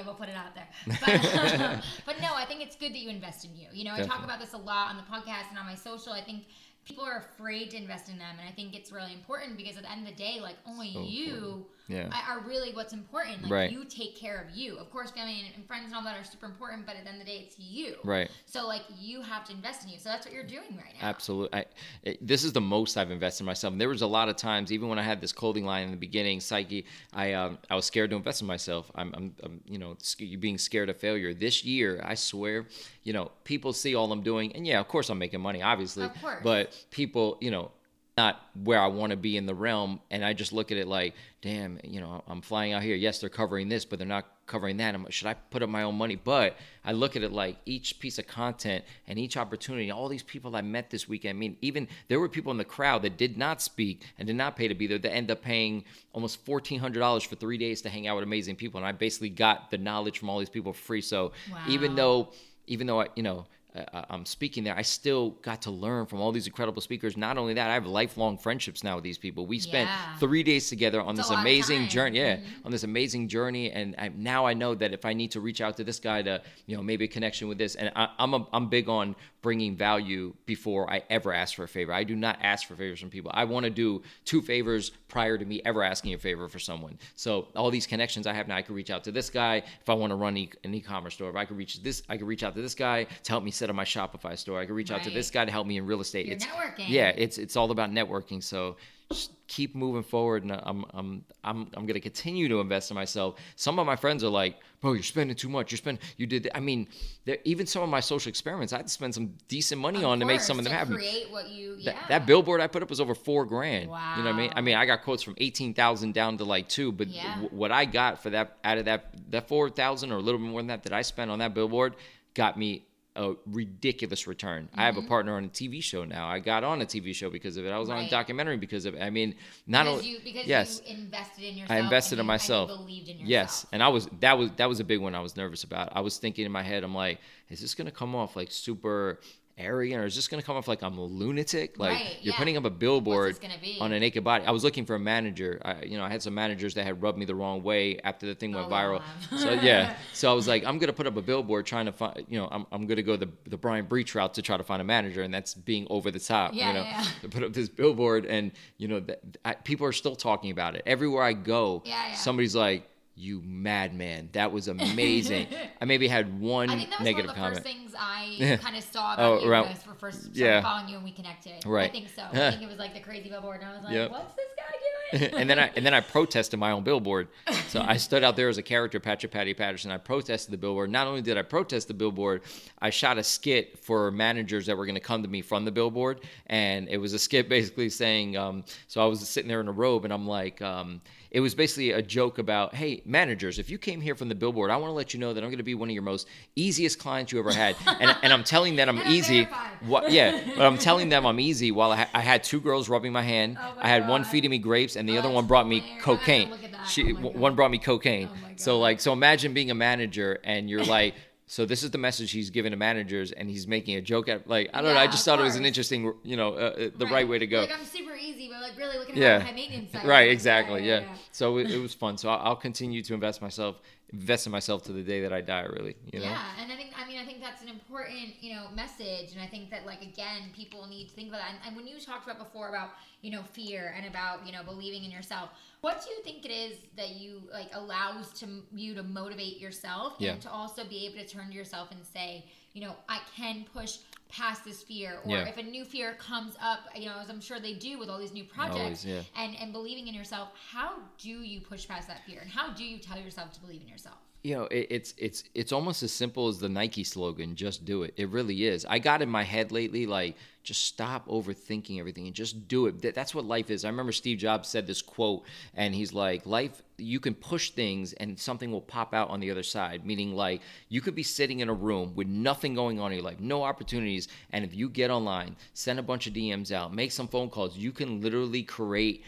We'll put it out there. But, but no, I think it's good that you invest in you. You know, I talk about this a lot on the podcast and on my social. I think people are afraid to invest in them, and I think it's really important because at the end of the day, like only So you important. Yeah. are are really what's important. Like Right. you take care of you. Of course, family and, and friends and all that are super important, but at the end of the day, it's you. Right. So like you have to invest in you. So that's what you're doing right now. Absolutely. I, it, this is the most I've invested in myself. And there was a lot of times, even when I had this clothing line in the beginning, Psyche, I um, I was scared to invest in myself. I'm, I'm, I'm you know, you being scared of failure. This year, I swear, you know, people see all I'm doing, and yeah, of course I'm making money, obviously. Of course. But people, you know, not where I want to be in the realm, and I just look at it like, damn, you know, I'm flying out here. Yes, they're covering this, but they're not covering that. I'm should I put up my own money? But I look at it like each piece of content and each opportunity, all these people I met this weekend. I mean, even there were people in the crowd that did not speak and did not pay to be there that end up paying almost fourteen hundred dollars for three days to hang out with amazing people, and I basically got the knowledge from all these people free. So even though, even though I, you know. I- I'm speaking there. I still got to learn from all these incredible speakers. Not only that, I have lifelong friendships now with these people. We spent Yeah. three days together on It's this amazing journey. Yeah, Mhm. on this amazing journey, and I, now I know that if I need to reach out to this guy to, you know, maybe a connection with this, and I, I'm a, I'm big on bringing value before I ever ask for a favor. I do not ask for favors from people. I want to do two favors prior to me ever asking a favor for someone. So all these connections I have now, I could reach out to this guy if I want to run e- an e-commerce store. If I could reach this, I could reach out to this guy to help me set up my Shopify store. I could reach out to this guy to help me in real estate. You're it's networking. yeah, it's it's all about networking. So just keep moving forward, and I'm I'm I'm I'm gonna continue to invest in myself. Some of my friends are like, "Bro, you're spending too much. You're spending. You did. I mean, there- even some of my social experiments, I had to spend some decent money Of on to make some of them happen. Create what you. That, yeah. that billboard I put up was over four grand. Wow. You know what I mean? I mean, I got quotes from eighteen thousand down to like two, but Yeah. w- what I got for that out of that that four thousand or a little bit more than that that I spent on that billboard got me a ridiculous return. I have a mm-hmm. partner on a TV show now. I got on a TV show because of it. I was on a documentary because of it. I mean, not because only you because yes, you invested in yourself. I invested in you myself. believed in yourself. Yes, and I was that was that was a big one I was nervous about. I was thinking in my head, I'm like, is this gonna come off like super arrogant, or is this gonna come off like I'm a lunatic? Like Right, you're yeah. putting up a billboard What's this gonna be? on a naked body. I was looking for a manager. I, you know, I had some managers that had rubbed me the wrong way after the thing went Oh, viral. so yeah, so I was like, I'm gonna put up a billboard trying to find. You know, I'm, I'm gonna go the the Brian Breach route to try to find a manager, and that's being over the top. Yeah, you know, yeah, to put up this billboard, and you know, that, I, people are still talking about it everywhere I go. Yeah, yeah. Somebody's like. You madman! That was amazing. I maybe had one I think that was negative one of the comment. first things I kind of saw Oh, about you around- when I was first yeah. following you and we connected. Right. I think so. I think it was like the crazy billboard, and I was like, Yep. "What's this guy doing?" and then I and then I protested my own billboard. So I stood out there as a character, Patrick Patty Patterson. I protested the billboard. Not only did I protest the billboard, I shot a skit for managers that were going to come to me from the billboard, and it was a skit basically saying. Um, so I was sitting there in a robe, and I'm like. Um, it was basically a joke about, hey, managers, if you came here from the billboard, I want to let you know that I'm going to be one of your most easiest clients you ever had, and, and I'm telling them I'm And I'm easy. What? Yeah, but I'm telling them I'm easy. While I, ha- I had two girls rubbing my hand, Oh my I had one feeding me grapes, and the Oh, other one brought me hilarious. I have to cocaine. look at that. She Oh God. one brought me cocaine. Oh so like so imagine being a manager and you're like so this is the message he's giving to managers and he's making a joke at like I don't know I just thought it was an interesting you know uh, uh, the right. way to go. Like I'm super easy, but like really looking at Yeah. high maintenance. Right, exactly. Yeah. So it, it was fun. So I'll, I'll continue to invest myself invest in myself to the day that I die really, you know. Yeah, and I think I mean I think that's an important you know message, and I think that like again people need to think about that. And, and when you talked about before about you know fear and about you know believing in yourself, what do you think it is that you like allows to you to motivate yourself Yeah. and to also be able to turn to yourself and say you know I can push past this fear or Yeah. if a new fear comes up you know as i'm sure they do with all these new projects Always, yeah. and and believing in yourself how do you push past that fear and how do you tell yourself to believe in yourself you know it, it's it's it's almost as simple as the nike slogan just do it. It really is. I got in my head lately like just stop overthinking everything and just do it. That- that's what life is. I remember steve jobs said this quote and he's like life you can push things and something will pop out on the other side meaning like you could be sitting in a room with nothing going on in your life no opportunities and if you get online send a bunch of dms out make some phone calls you can literally create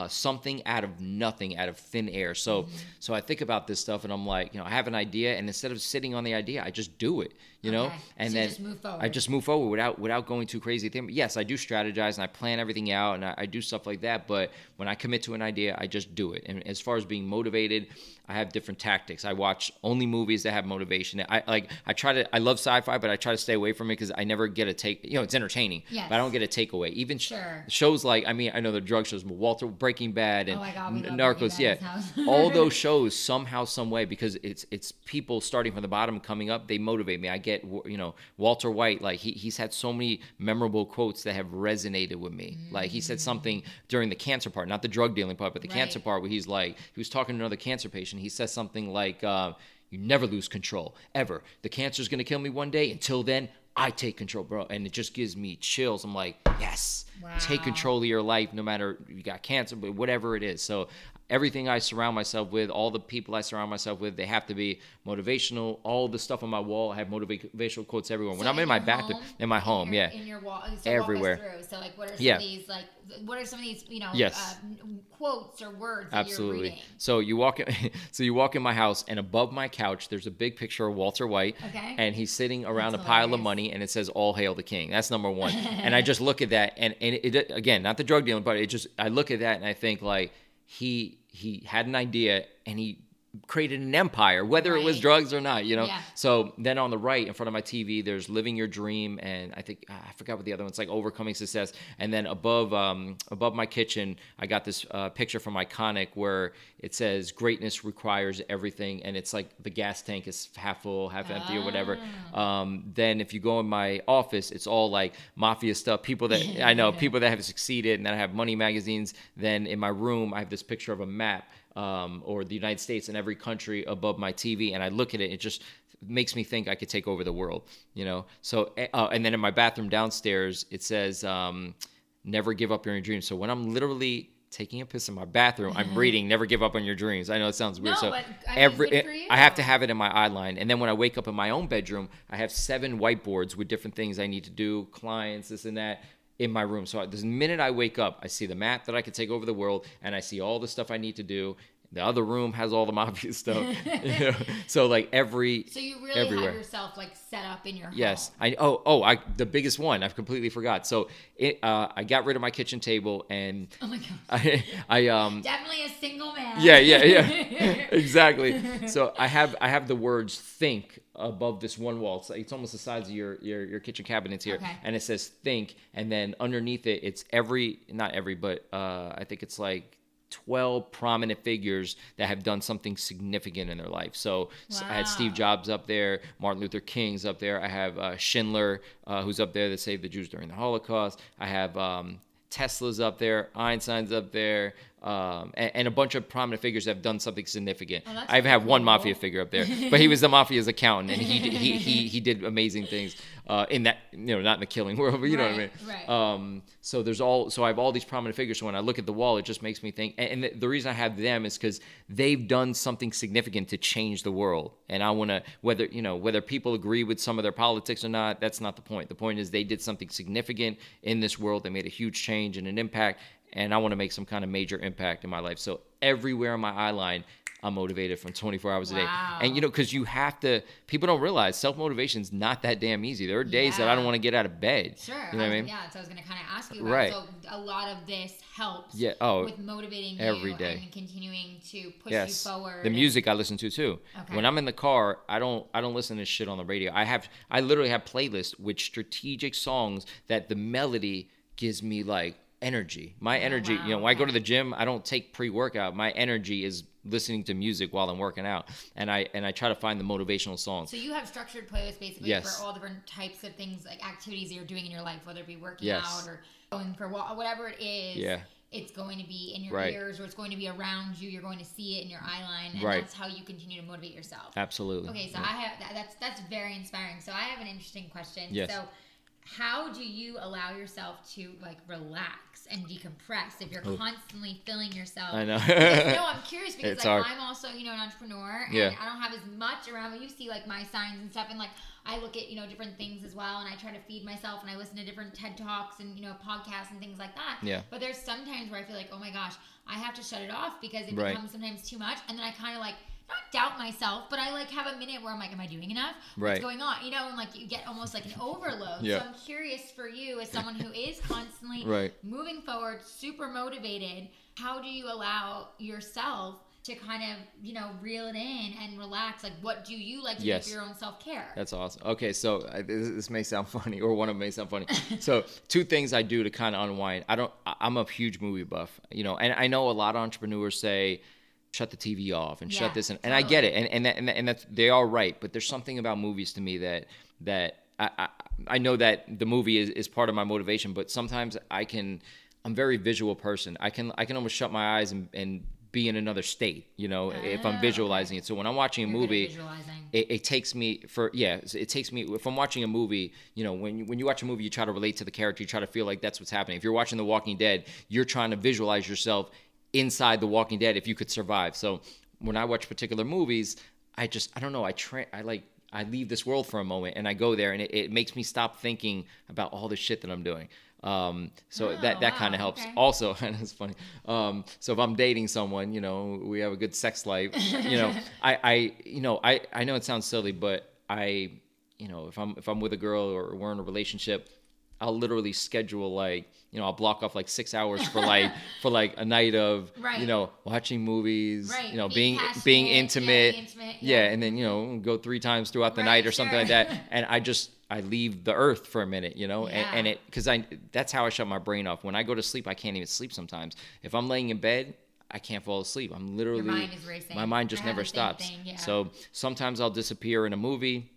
uh, something out of nothing, out of thin air. So, so I think about this stuff, and I'm like, you know, I have an idea, and instead of sitting on the idea, I just do it. You know, Okay. and So you then just move I just move forward without without going too crazy. Thing, yes, I do strategize and I plan everything out, and I, I do stuff like that. But when I commit to an idea, I just do it. And as far as being motivated, I have different tactics. I watch only movies that have motivation. I like I try to I love sci-fi, but I try to stay away from it because I never get a take. You know, it's entertaining, Yes. but I don't get a takeaway. Even Sure. shows like I mean I know the drug shows, but Walter Breaking Bad and Oh God, Narcos. Yeah, Bad in this house. all those shows somehow, some way because it's it's people starting from the bottom coming up. They motivate me. I get you know Walter White like he he's had so many memorable quotes that have resonated with me. Like he said something during the cancer part, not the drug dealing part, but the cancer part where he's like he was talking to another cancer patient. He says something like. Uh, you never lose control ever. The cancer's gonna kill me one day. Until then, I take control, bro. And it just gives me chills. I'm like, yes, take control of your life, no matter you got cancer, but whatever it is. So everything I surround myself with, all the people I surround myself with, they have to be motivational. All the stuff on my wall, I have motivational quotes everywhere. when I'm in, my bathroom, in my home, your, yeah. in your wall, so Everywhere. Walk us through. So like, what are some Yeah. of these like? What are some of these you know Yes. uh, quotes or words that you're Absolutely. So you walk in, so you walk in my house, and above my couch, there's a big picture of Walter White, Okay. and he's sitting around That's a pile of money, and it says "All hail the king." That's number one. and I just look at that, and and it again, not the drug dealing, but it just I look at that, and I think like he he had an idea, and he created an empire, whether it was drugs or not, you know. Yeah. So then on the right, in front of my TV, there's "Living Your Dream," and I think I forgot what the other one's like, "Overcoming Success." And then above, um, above my kitchen, I got this uh, picture from Iconic where it says "Greatness requires everything," and it's like the gas tank is half full, half empty, or whatever. Ah. Um, then if you go in my office, it's all like mafia stuff. People that I know, people that have succeeded, and then I have money magazines. Then in my room, I have this picture of a map um, or the United States and every country above my TV, and I look at it, it just makes me think I could take over the world, you know. So, uh, and then in my bathroom downstairs, it says, um, "Never give up on your dreams." So when I'm literally taking a piss in my bathroom, I'm reading "Never give up on your dreams." I know it sounds weird. No, so but, I mean, every for I have to have it in my eye line, and then when I wake up in my own bedroom, I have seven whiteboards with different things I need to do, clients, this and that. In my room, so the minute I wake up, I see the map that I could take over the world, and I see all the stuff I need to do. The other room has all the mafia stuff. you know? So like every So you really everywhere. have yourself like set up in your Yes, home. I oh oh I the biggest one I've completely forgot. So it uh, I got rid of my kitchen table and Oh my god. I I um Definitely a single man. yeah yeah yeah exactly. So I have I have the words think above this one wall. It's, it's almost the size of your your, your kitchen cabinets here, Okay. and it says think, and then underneath it it's every not every but uh, I think it's like. 12 prominent figures that have done something significant in their life. So, so I had Steve Jobs up there, Martin Luther King's up there. I have uh, Schindler, uh, who's up there that saved the Jews during the Holocaust. I have um, Tesla's up there, Einstein's up there, um, and, and a bunch of prominent figures have done something significant. Oh, that's I have one cool. mafia figure up there, but he was the mafia's accountant, and he did- he he he did amazing things uh, in that you know not in the killing world, but you know what I mean. Right, right. Um, so there's all so I have all these prominent figures. So when I look at the wall, it just makes me think. And, and the, the reason I have them is because they've done something significant to change the world. And I want to whether you know whether people agree with some of their politics or not. That's not the point. The point is they did something significant in this world. They made a huge change and an impact. And I want to make some kind of major impact in my life. So everywhere on my eye line. I'm motivated from 24 hours a day. And you know, because you have to, people don't realize self motivation is not that damn easy. There are days that I don't want to get out of bed. Sure. You know what I mean? Yeah, so I was going to kind of ask you about. Right. So a lot of this helps. Yeah, oh, with motivating every day. and continuing to push yes you forward. the and- music i listen to too Okay. when i'm in the car i don't i don't listen to shit on the radio i have i literally have playlists with strategic songs that the melody gives me like energy my oh, energy you know when i go to the gym i don't take pre-workout my energy is listening to music while i'm working out and i and i try to find the motivational songs So you have structured playlists basically Yes. for all different types of things, like activities that you're doing in your life, whether it be working Yes. out or going for a walk, whatever it is. Yeah. It's going to be in your Right. ears or it's going to be around you. You're going to see it in your eye line, and Right. that's how you continue to motivate yourself. absolutely Okay, so I have that, that's that's very inspiring. So I have an interesting question. Yes. So how do you allow yourself to like relax and decompress if you're oh. constantly filling yourself? i know Because, no, I'm curious because It's like hard. I'm also, you know, an entrepreneur and Yeah. I don't have as much around me. You see like my signs and stuff and like I look at, you know, different things as well and I try to feed myself and I listen to different TED Talks and, you know, podcasts and things like that. Yeah. But there's sometimes where I feel like, oh my gosh, I have to shut it off because it Right. becomes sometimes too much and then I kind of like not doubt myself, but I like have a minute where I'm like, am I doing enough? What's Right. going on? You know, and like you get almost like an overload. Yeah. So I'm curious for you as someone who is constantly Right. moving forward, super motivated. How do you allow yourself to kind of, you know, reel it in and relax? Like, what do you like to Yes. do for your own self care? That's awesome. Okay, so uh, this, this may sound funny, or one of them may sound funny. so, two things I do to kind of unwind. I don't. I- I'm a huge movie buff, you know, and I know a lot of entrepreneurs say, "Shut the TV off" and Yeah, shut this, and, and I get it, and and that, and, that, and that's they are right, but there's something about movies to me that that I I, I know that the movie is, is part of my motivation, but sometimes I can. I'm a very visual person. I can I can almost shut my eyes and, and be in another state, you know, if Ah, I'm okay. visualizing it. So when I'm watching a You're good movie, it, it takes me for yeah it takes me if i'm watching a movie you know when you, when you watch a movie you try to relate to the character you try to feel like that's what's happening if you're watching the walking dead you're trying to visualize yourself inside the walking dead if you could survive. So when i watch particular movies i just i don't know i tra- i like i leave this world for a moment and i go there and it, it makes me stop thinking about all the shit that i'm doing. Um, so Oh, that that wow, kind of helps. okay. also and it's funny. Um, so if i'm dating someone you know we have a good sex life you know i i you know i i know it sounds silly but i you know if i'm if i'm with a girl or we're in a relationship I'll literally schedule like you know I'll block off like six hours for like for like a night of Right. you know watching movies, Right, you know being being being intimate, being intimate, yeah, yeah. and then you know go three times throughout the Right, night or something like that, and I just I leave the earth for a minute, you know, Yeah. and, and it because I that's how I shut my brain off. When I go to sleep, I can't even sleep sometimes. If I'm laying in bed. I can't fall asleep. I'm literally mind is racing. my mind just I never stops. thing, yeah. So sometimes I'll disappear in a movie,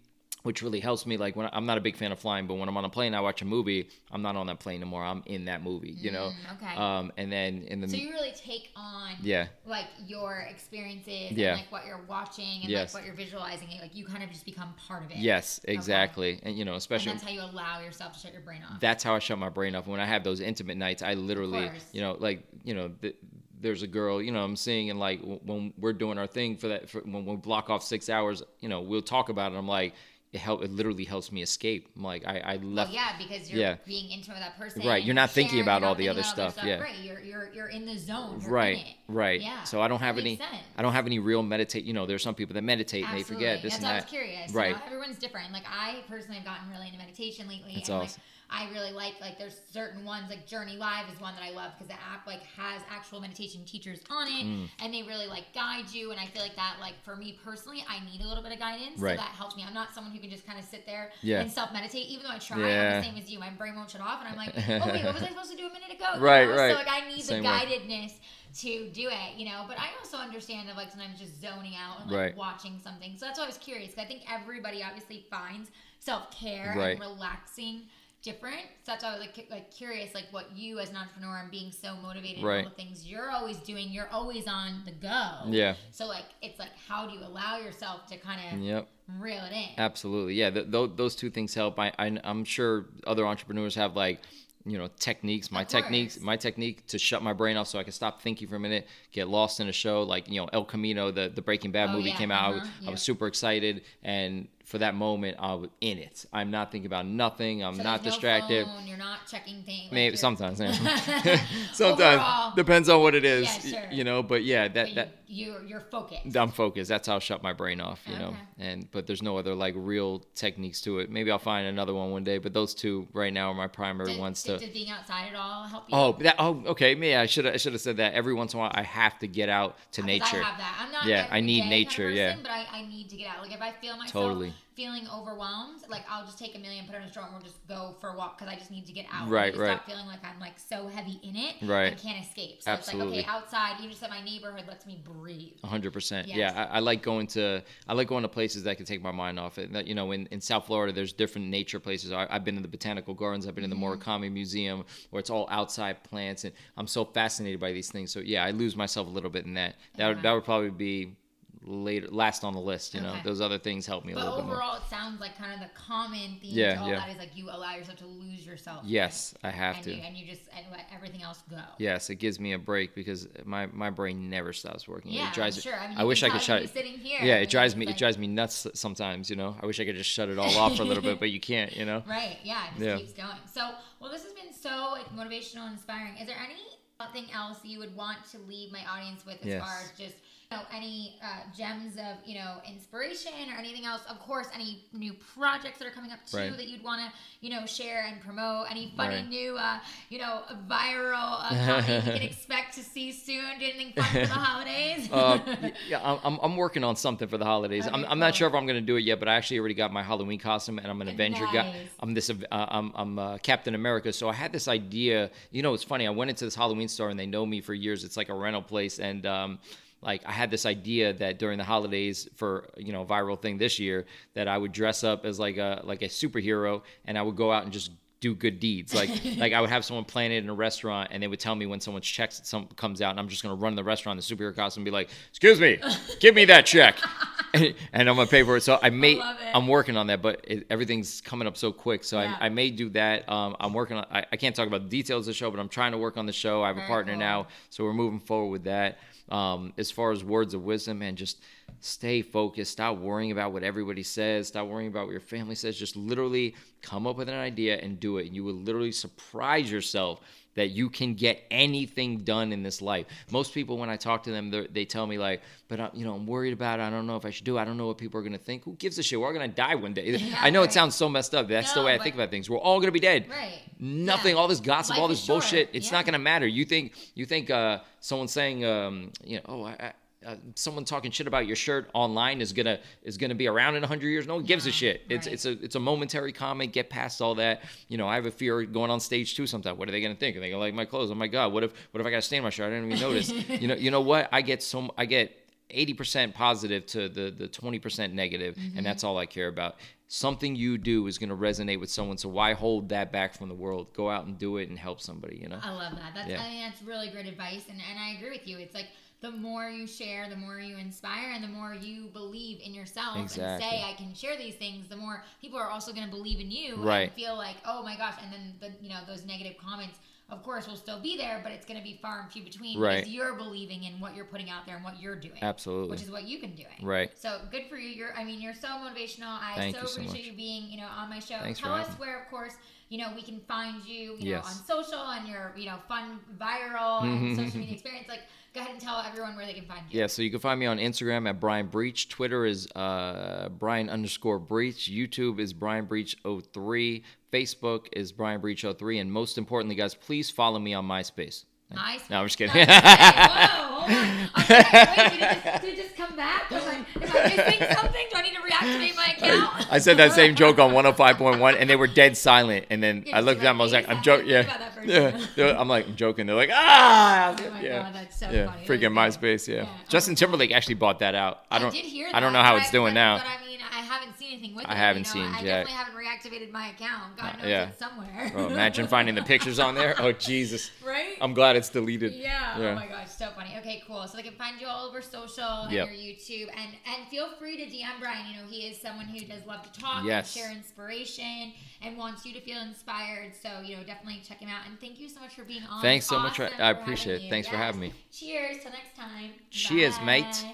which really helps me. Like when I'm not a big fan of flying, but when I'm on a plane, I watch a movie. I'm not on that plane anymore. I'm in that movie, you know. Mm, okay. Um, and then in the So you really take on yeah, like your experiences Yeah. and like what you're watching and Yes. like what you're visualizing. It like you kind of just become part of it. yes, exactly. And you know, And especially that's how you allow yourself to shut your brain off. that's how I shut my brain off. When I have those intimate nights, I literally, you know, like you know, th- there's a girl, you know, I'm seeing, and like when we're doing our thing for that, for, when we block off six hours, you know, we'll talk about it. I'm like, it help, it literally helps me escape. I'm like, I, I Well, left. Oh, yeah, because you're Yeah. being intimate with that person. Right, you're not thinking sharing, about all the other about stuff, yeah. Right, you're you're you're in the zone. You're right right Yeah. so i don't have any sense. i don't have any real meditate you know there's some people that meditate and they forget this That's and I that was curious. right You know, everyone's different. Like I personally have gotten really into meditation lately, That's awesome. like I really like like there's certain ones like Journey Live is one that I love because the app like has actual meditation teachers on it, Mm. and they really like guide you. And I feel like that like for me personally, I need a little bit of guidance, Right. so that helps me. I'm not someone who can just kind of sit there Yeah. and self meditate. Even though I try, I'm the same as you. My brain won't shut off, and I'm like, oh wait, what was I supposed to do a minute ago? Right, know? right. So like I need Same the way. guidedness to do it, you know. But I also understand of like sometimes just zoning out and like Right. watching something. So that's why I was curious. I think everybody obviously finds self care Right. and relaxing different. So that's why I was like, like curious, like what you as an entrepreneur and being so motivated Right. all the things you're always doing. You're always on the go. yeah So like it's like how do you allow yourself to kind of yep reel it in? absolutely yeah th- th- those two things help I, I i'm sure other entrepreneurs have like you know techniques my techniques my technique to shut my brain off so i can stop thinking for a minute get lost in a show like you know el camino the, the breaking bad Oh, movie yeah, came out I was- uh-huh, I yeah. was super excited and for that moment i was in it i'm not thinking about nothing i'm So not no distracted phone, you're not checking things. Maybe sometimes, yeah. sometimes Overall- depends on what it is, Yeah, sure. you know. But yeah, that but that you, you're, you're focused. I'm focused. That's how I shut my brain off, you know. And but there's no other like real techniques to it. Maybe I'll find another one one day. But those two right now are my primary Did, ones did, to. did being outside at all help you? Oh, that. Oh, okay. Yeah, I should. I should have said that. Every once in a while, I have to get out to uh, nature. I have that. I'm not. Yeah, I need day kind of nature, yeah. But I, I need to get out. Like if I feel myself Totally. Feeling overwhelmed, like I'll just take a million, put it in a straw, and we'll just go for a walk because I just need to get out. Right, right. Stop feeling like I'm like so heavy in it. Right. I can't escape. So it's Absolutely. like okay, outside, even just at my neighborhood lets me breathe. hundred percent. Yes. Yeah, I, I like going to I like going to places that can take my mind off it. That, you know, in, in South Florida, there's different nature places. I, I've been in the botanical gardens. I've been in the Mm-hmm. Morikami Museum, where it's all outside plants, and I'm so fascinated by these things. So yeah, I lose myself a little bit in that. That would, Yeah. that would probably be later, last on the list. You know, those other things help me a But little bit more. overall, it sounds like kind of the common theme Yeah, to all yeah. that is like you allow yourself to lose yourself. Yes, I have and to. You, and you just and let everything else go. Yes, it gives me a break because my, my brain never stops working. Yeah, it drives I'm sure. I, mean, I wish I could shut it. Sitting here, Yeah, it drives me. like- It drives me nuts sometimes. You know, I wish I could just shut it all off for a little bit, but you can't. You know. Right. Yeah. It just Yeah. keeps going. So, well, this has been so like motivational and inspiring. Is there anything else you would want to leave my audience with as Yes. far as just know, any uh, gems of you know inspiration or anything else? Of course, any new projects that are coming up too Right. that you'd want to you know share and promote. Any funny Right. new uh, you know viral uh, content you can expect to see soon. Do anything fun for the holidays? uh, yeah, I'm- I'm, working on something for the holidays. I'm, Okay, I'm not sure if I'm going to do it yet, but I actually already got my Halloween costume, and I'm an Avenger guy. I'm this. Uh, I'm I'm uh, Captain America. So I had this idea. You know, it's funny. I went into this Halloween store, and they know me for years. It's like a rental place, and um, like I had this idea that during the holidays for you know a viral thing this year that I would dress up as like a like a superhero, and I would go out and just do good deeds. Like like I would have someone plan it in a restaurant and they would tell me when someone's check some comes out and I'm just gonna run the restaurant in the superhero costume and be like, excuse me, give me that check. and I'm gonna pay for it. So I may it. I'm working on that, but it, everything's coming up so quick. So Yeah. I, I may do that. Um, I'm working on I, I can't talk about the details of the show, but I'm trying to work on the show. I have a partner cool. now, so we're moving forward with that. Um, as far as words of wisdom and just stay focused. Stop worrying about what everybody says. Stop worrying about what your family says. Just literally come up with an idea and do it. And you will literally surprise yourself that you can get anything done in this life. Most people, when I talk to them, they tell me like, "But I, you know, I'm worried about it. I don't know if I should do it. I don't know what people are gonna think. Who gives a shit? We're all gonna die one day. Yeah, I know right. it sounds so messed up. That's no, the way I think about things. We're all gonna be dead. Right. Nothing. Yeah. All this gossip, life all this bullshit. It's yeah. not gonna matter. You think you think uh, someone saying, um, you know, oh, I, uh, someone talking shit about your shirt online is gonna is gonna be around in 100 years? No one gives a shit. It's right. it's a it's a momentary comment get past all that. You know i have a fear going on stage too sometimes. What are they gonna think? Are they gonna like my clothes? Oh my god what if what if i got a stain my shirt? I didn't even notice. You know you know what? I get so i get 80% positive to the the 20% negative, mm-hmm. and that's all I care about. Something you do is going to resonate with someone so why hold that back from the world? Go out and do it and help somebody you know? I love that. That's yeah. i think that's really great advice and, and i agree with you. It's like the more you share, the more you inspire, and the more you believe in yourself exactly. and say, I can share these things, the more people are also going to believe in you right. and feel like, oh my gosh. And then, the, you know, those negative comments, of course, will still be there, but it's going to be far and few between right. because you're believing in what you're putting out there and what you're doing. Absolutely. Which is what you've been doing. Right. So good for you. You're, I mean, you're so motivational. I Thank so appreciate so you being, you know, on my show. Thanks Tell us where, of course, you know, we can find you, you yes. know, on social and your, you know, fun viral and mm-hmm. social media experience. Like, go ahead and tell everyone where they can find you. Yeah, so you can find me on Instagram at Brian Breach. Twitter is uh, Brian underscore Breach. YouTube is Brian Breach 03. Facebook is Brian Breach 03. And most importantly, guys, please follow me on MySpace. MySpace. No, I'm just kidding. Whoa, hold on. I like, wait, did it, just, did it just come back? Was like, if I missing something, do I need to reactivate my account? I said that same joke on 105.1, and they were dead silent. And then I looked at them, I was like, I'm joking. Yeah. yeah. I'm like, I'm joking. They're like, ah. Oh my yeah. God, that's so yeah. funny. Freaking MySpace, yeah. yeah. Justin Timberlake actually bought that out. I don't, I did hear that, I don't know how it's doing now. But I mean, haven't seen anything with I it. haven't you know? seen I definitely haven't reactivated my account. God uh, knows yeah. it's somewhere. oh, imagine finding the pictures on there. Oh, Jesus. Right? I'm glad it's deleted. Yeah. Oh yeah. Oh my gosh, so funny. Okay, cool. So they can find you all over social and yep. your YouTube, and and feel free to DM Brian. You know, he is someone who does love to talk yes. and share inspiration and wants you to feel inspired. So you know, definitely check him out. And thank you so much for being on. Thanks so awesome much. I appreciate it. Thanks yes. for having me. Cheers. Till next time. Cheers, Bye. mate.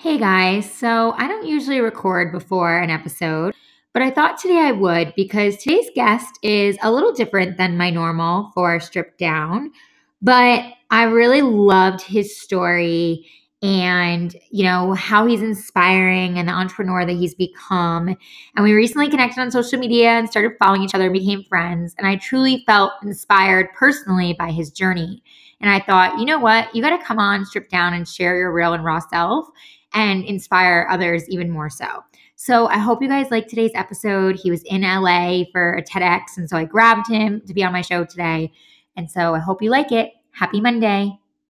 Hey guys, so I don't usually record before an episode, but I thought today I would because today's guest is a little different than my normal for Stripped Down, but I really loved his story and, you know, how he's inspiring and the entrepreneur that he's become. And we recently connected on social media and started following each other and became friends, and I truly felt inspired personally by his journey. And I thought, you know what? You got to come on, strip down, and share your real and raw self and inspire others even more so. So I hope you guys liked today's episode. He was in LA for a TEDx, and so I grabbed him to be on my show today. And so I hope you like it. Happy Monday.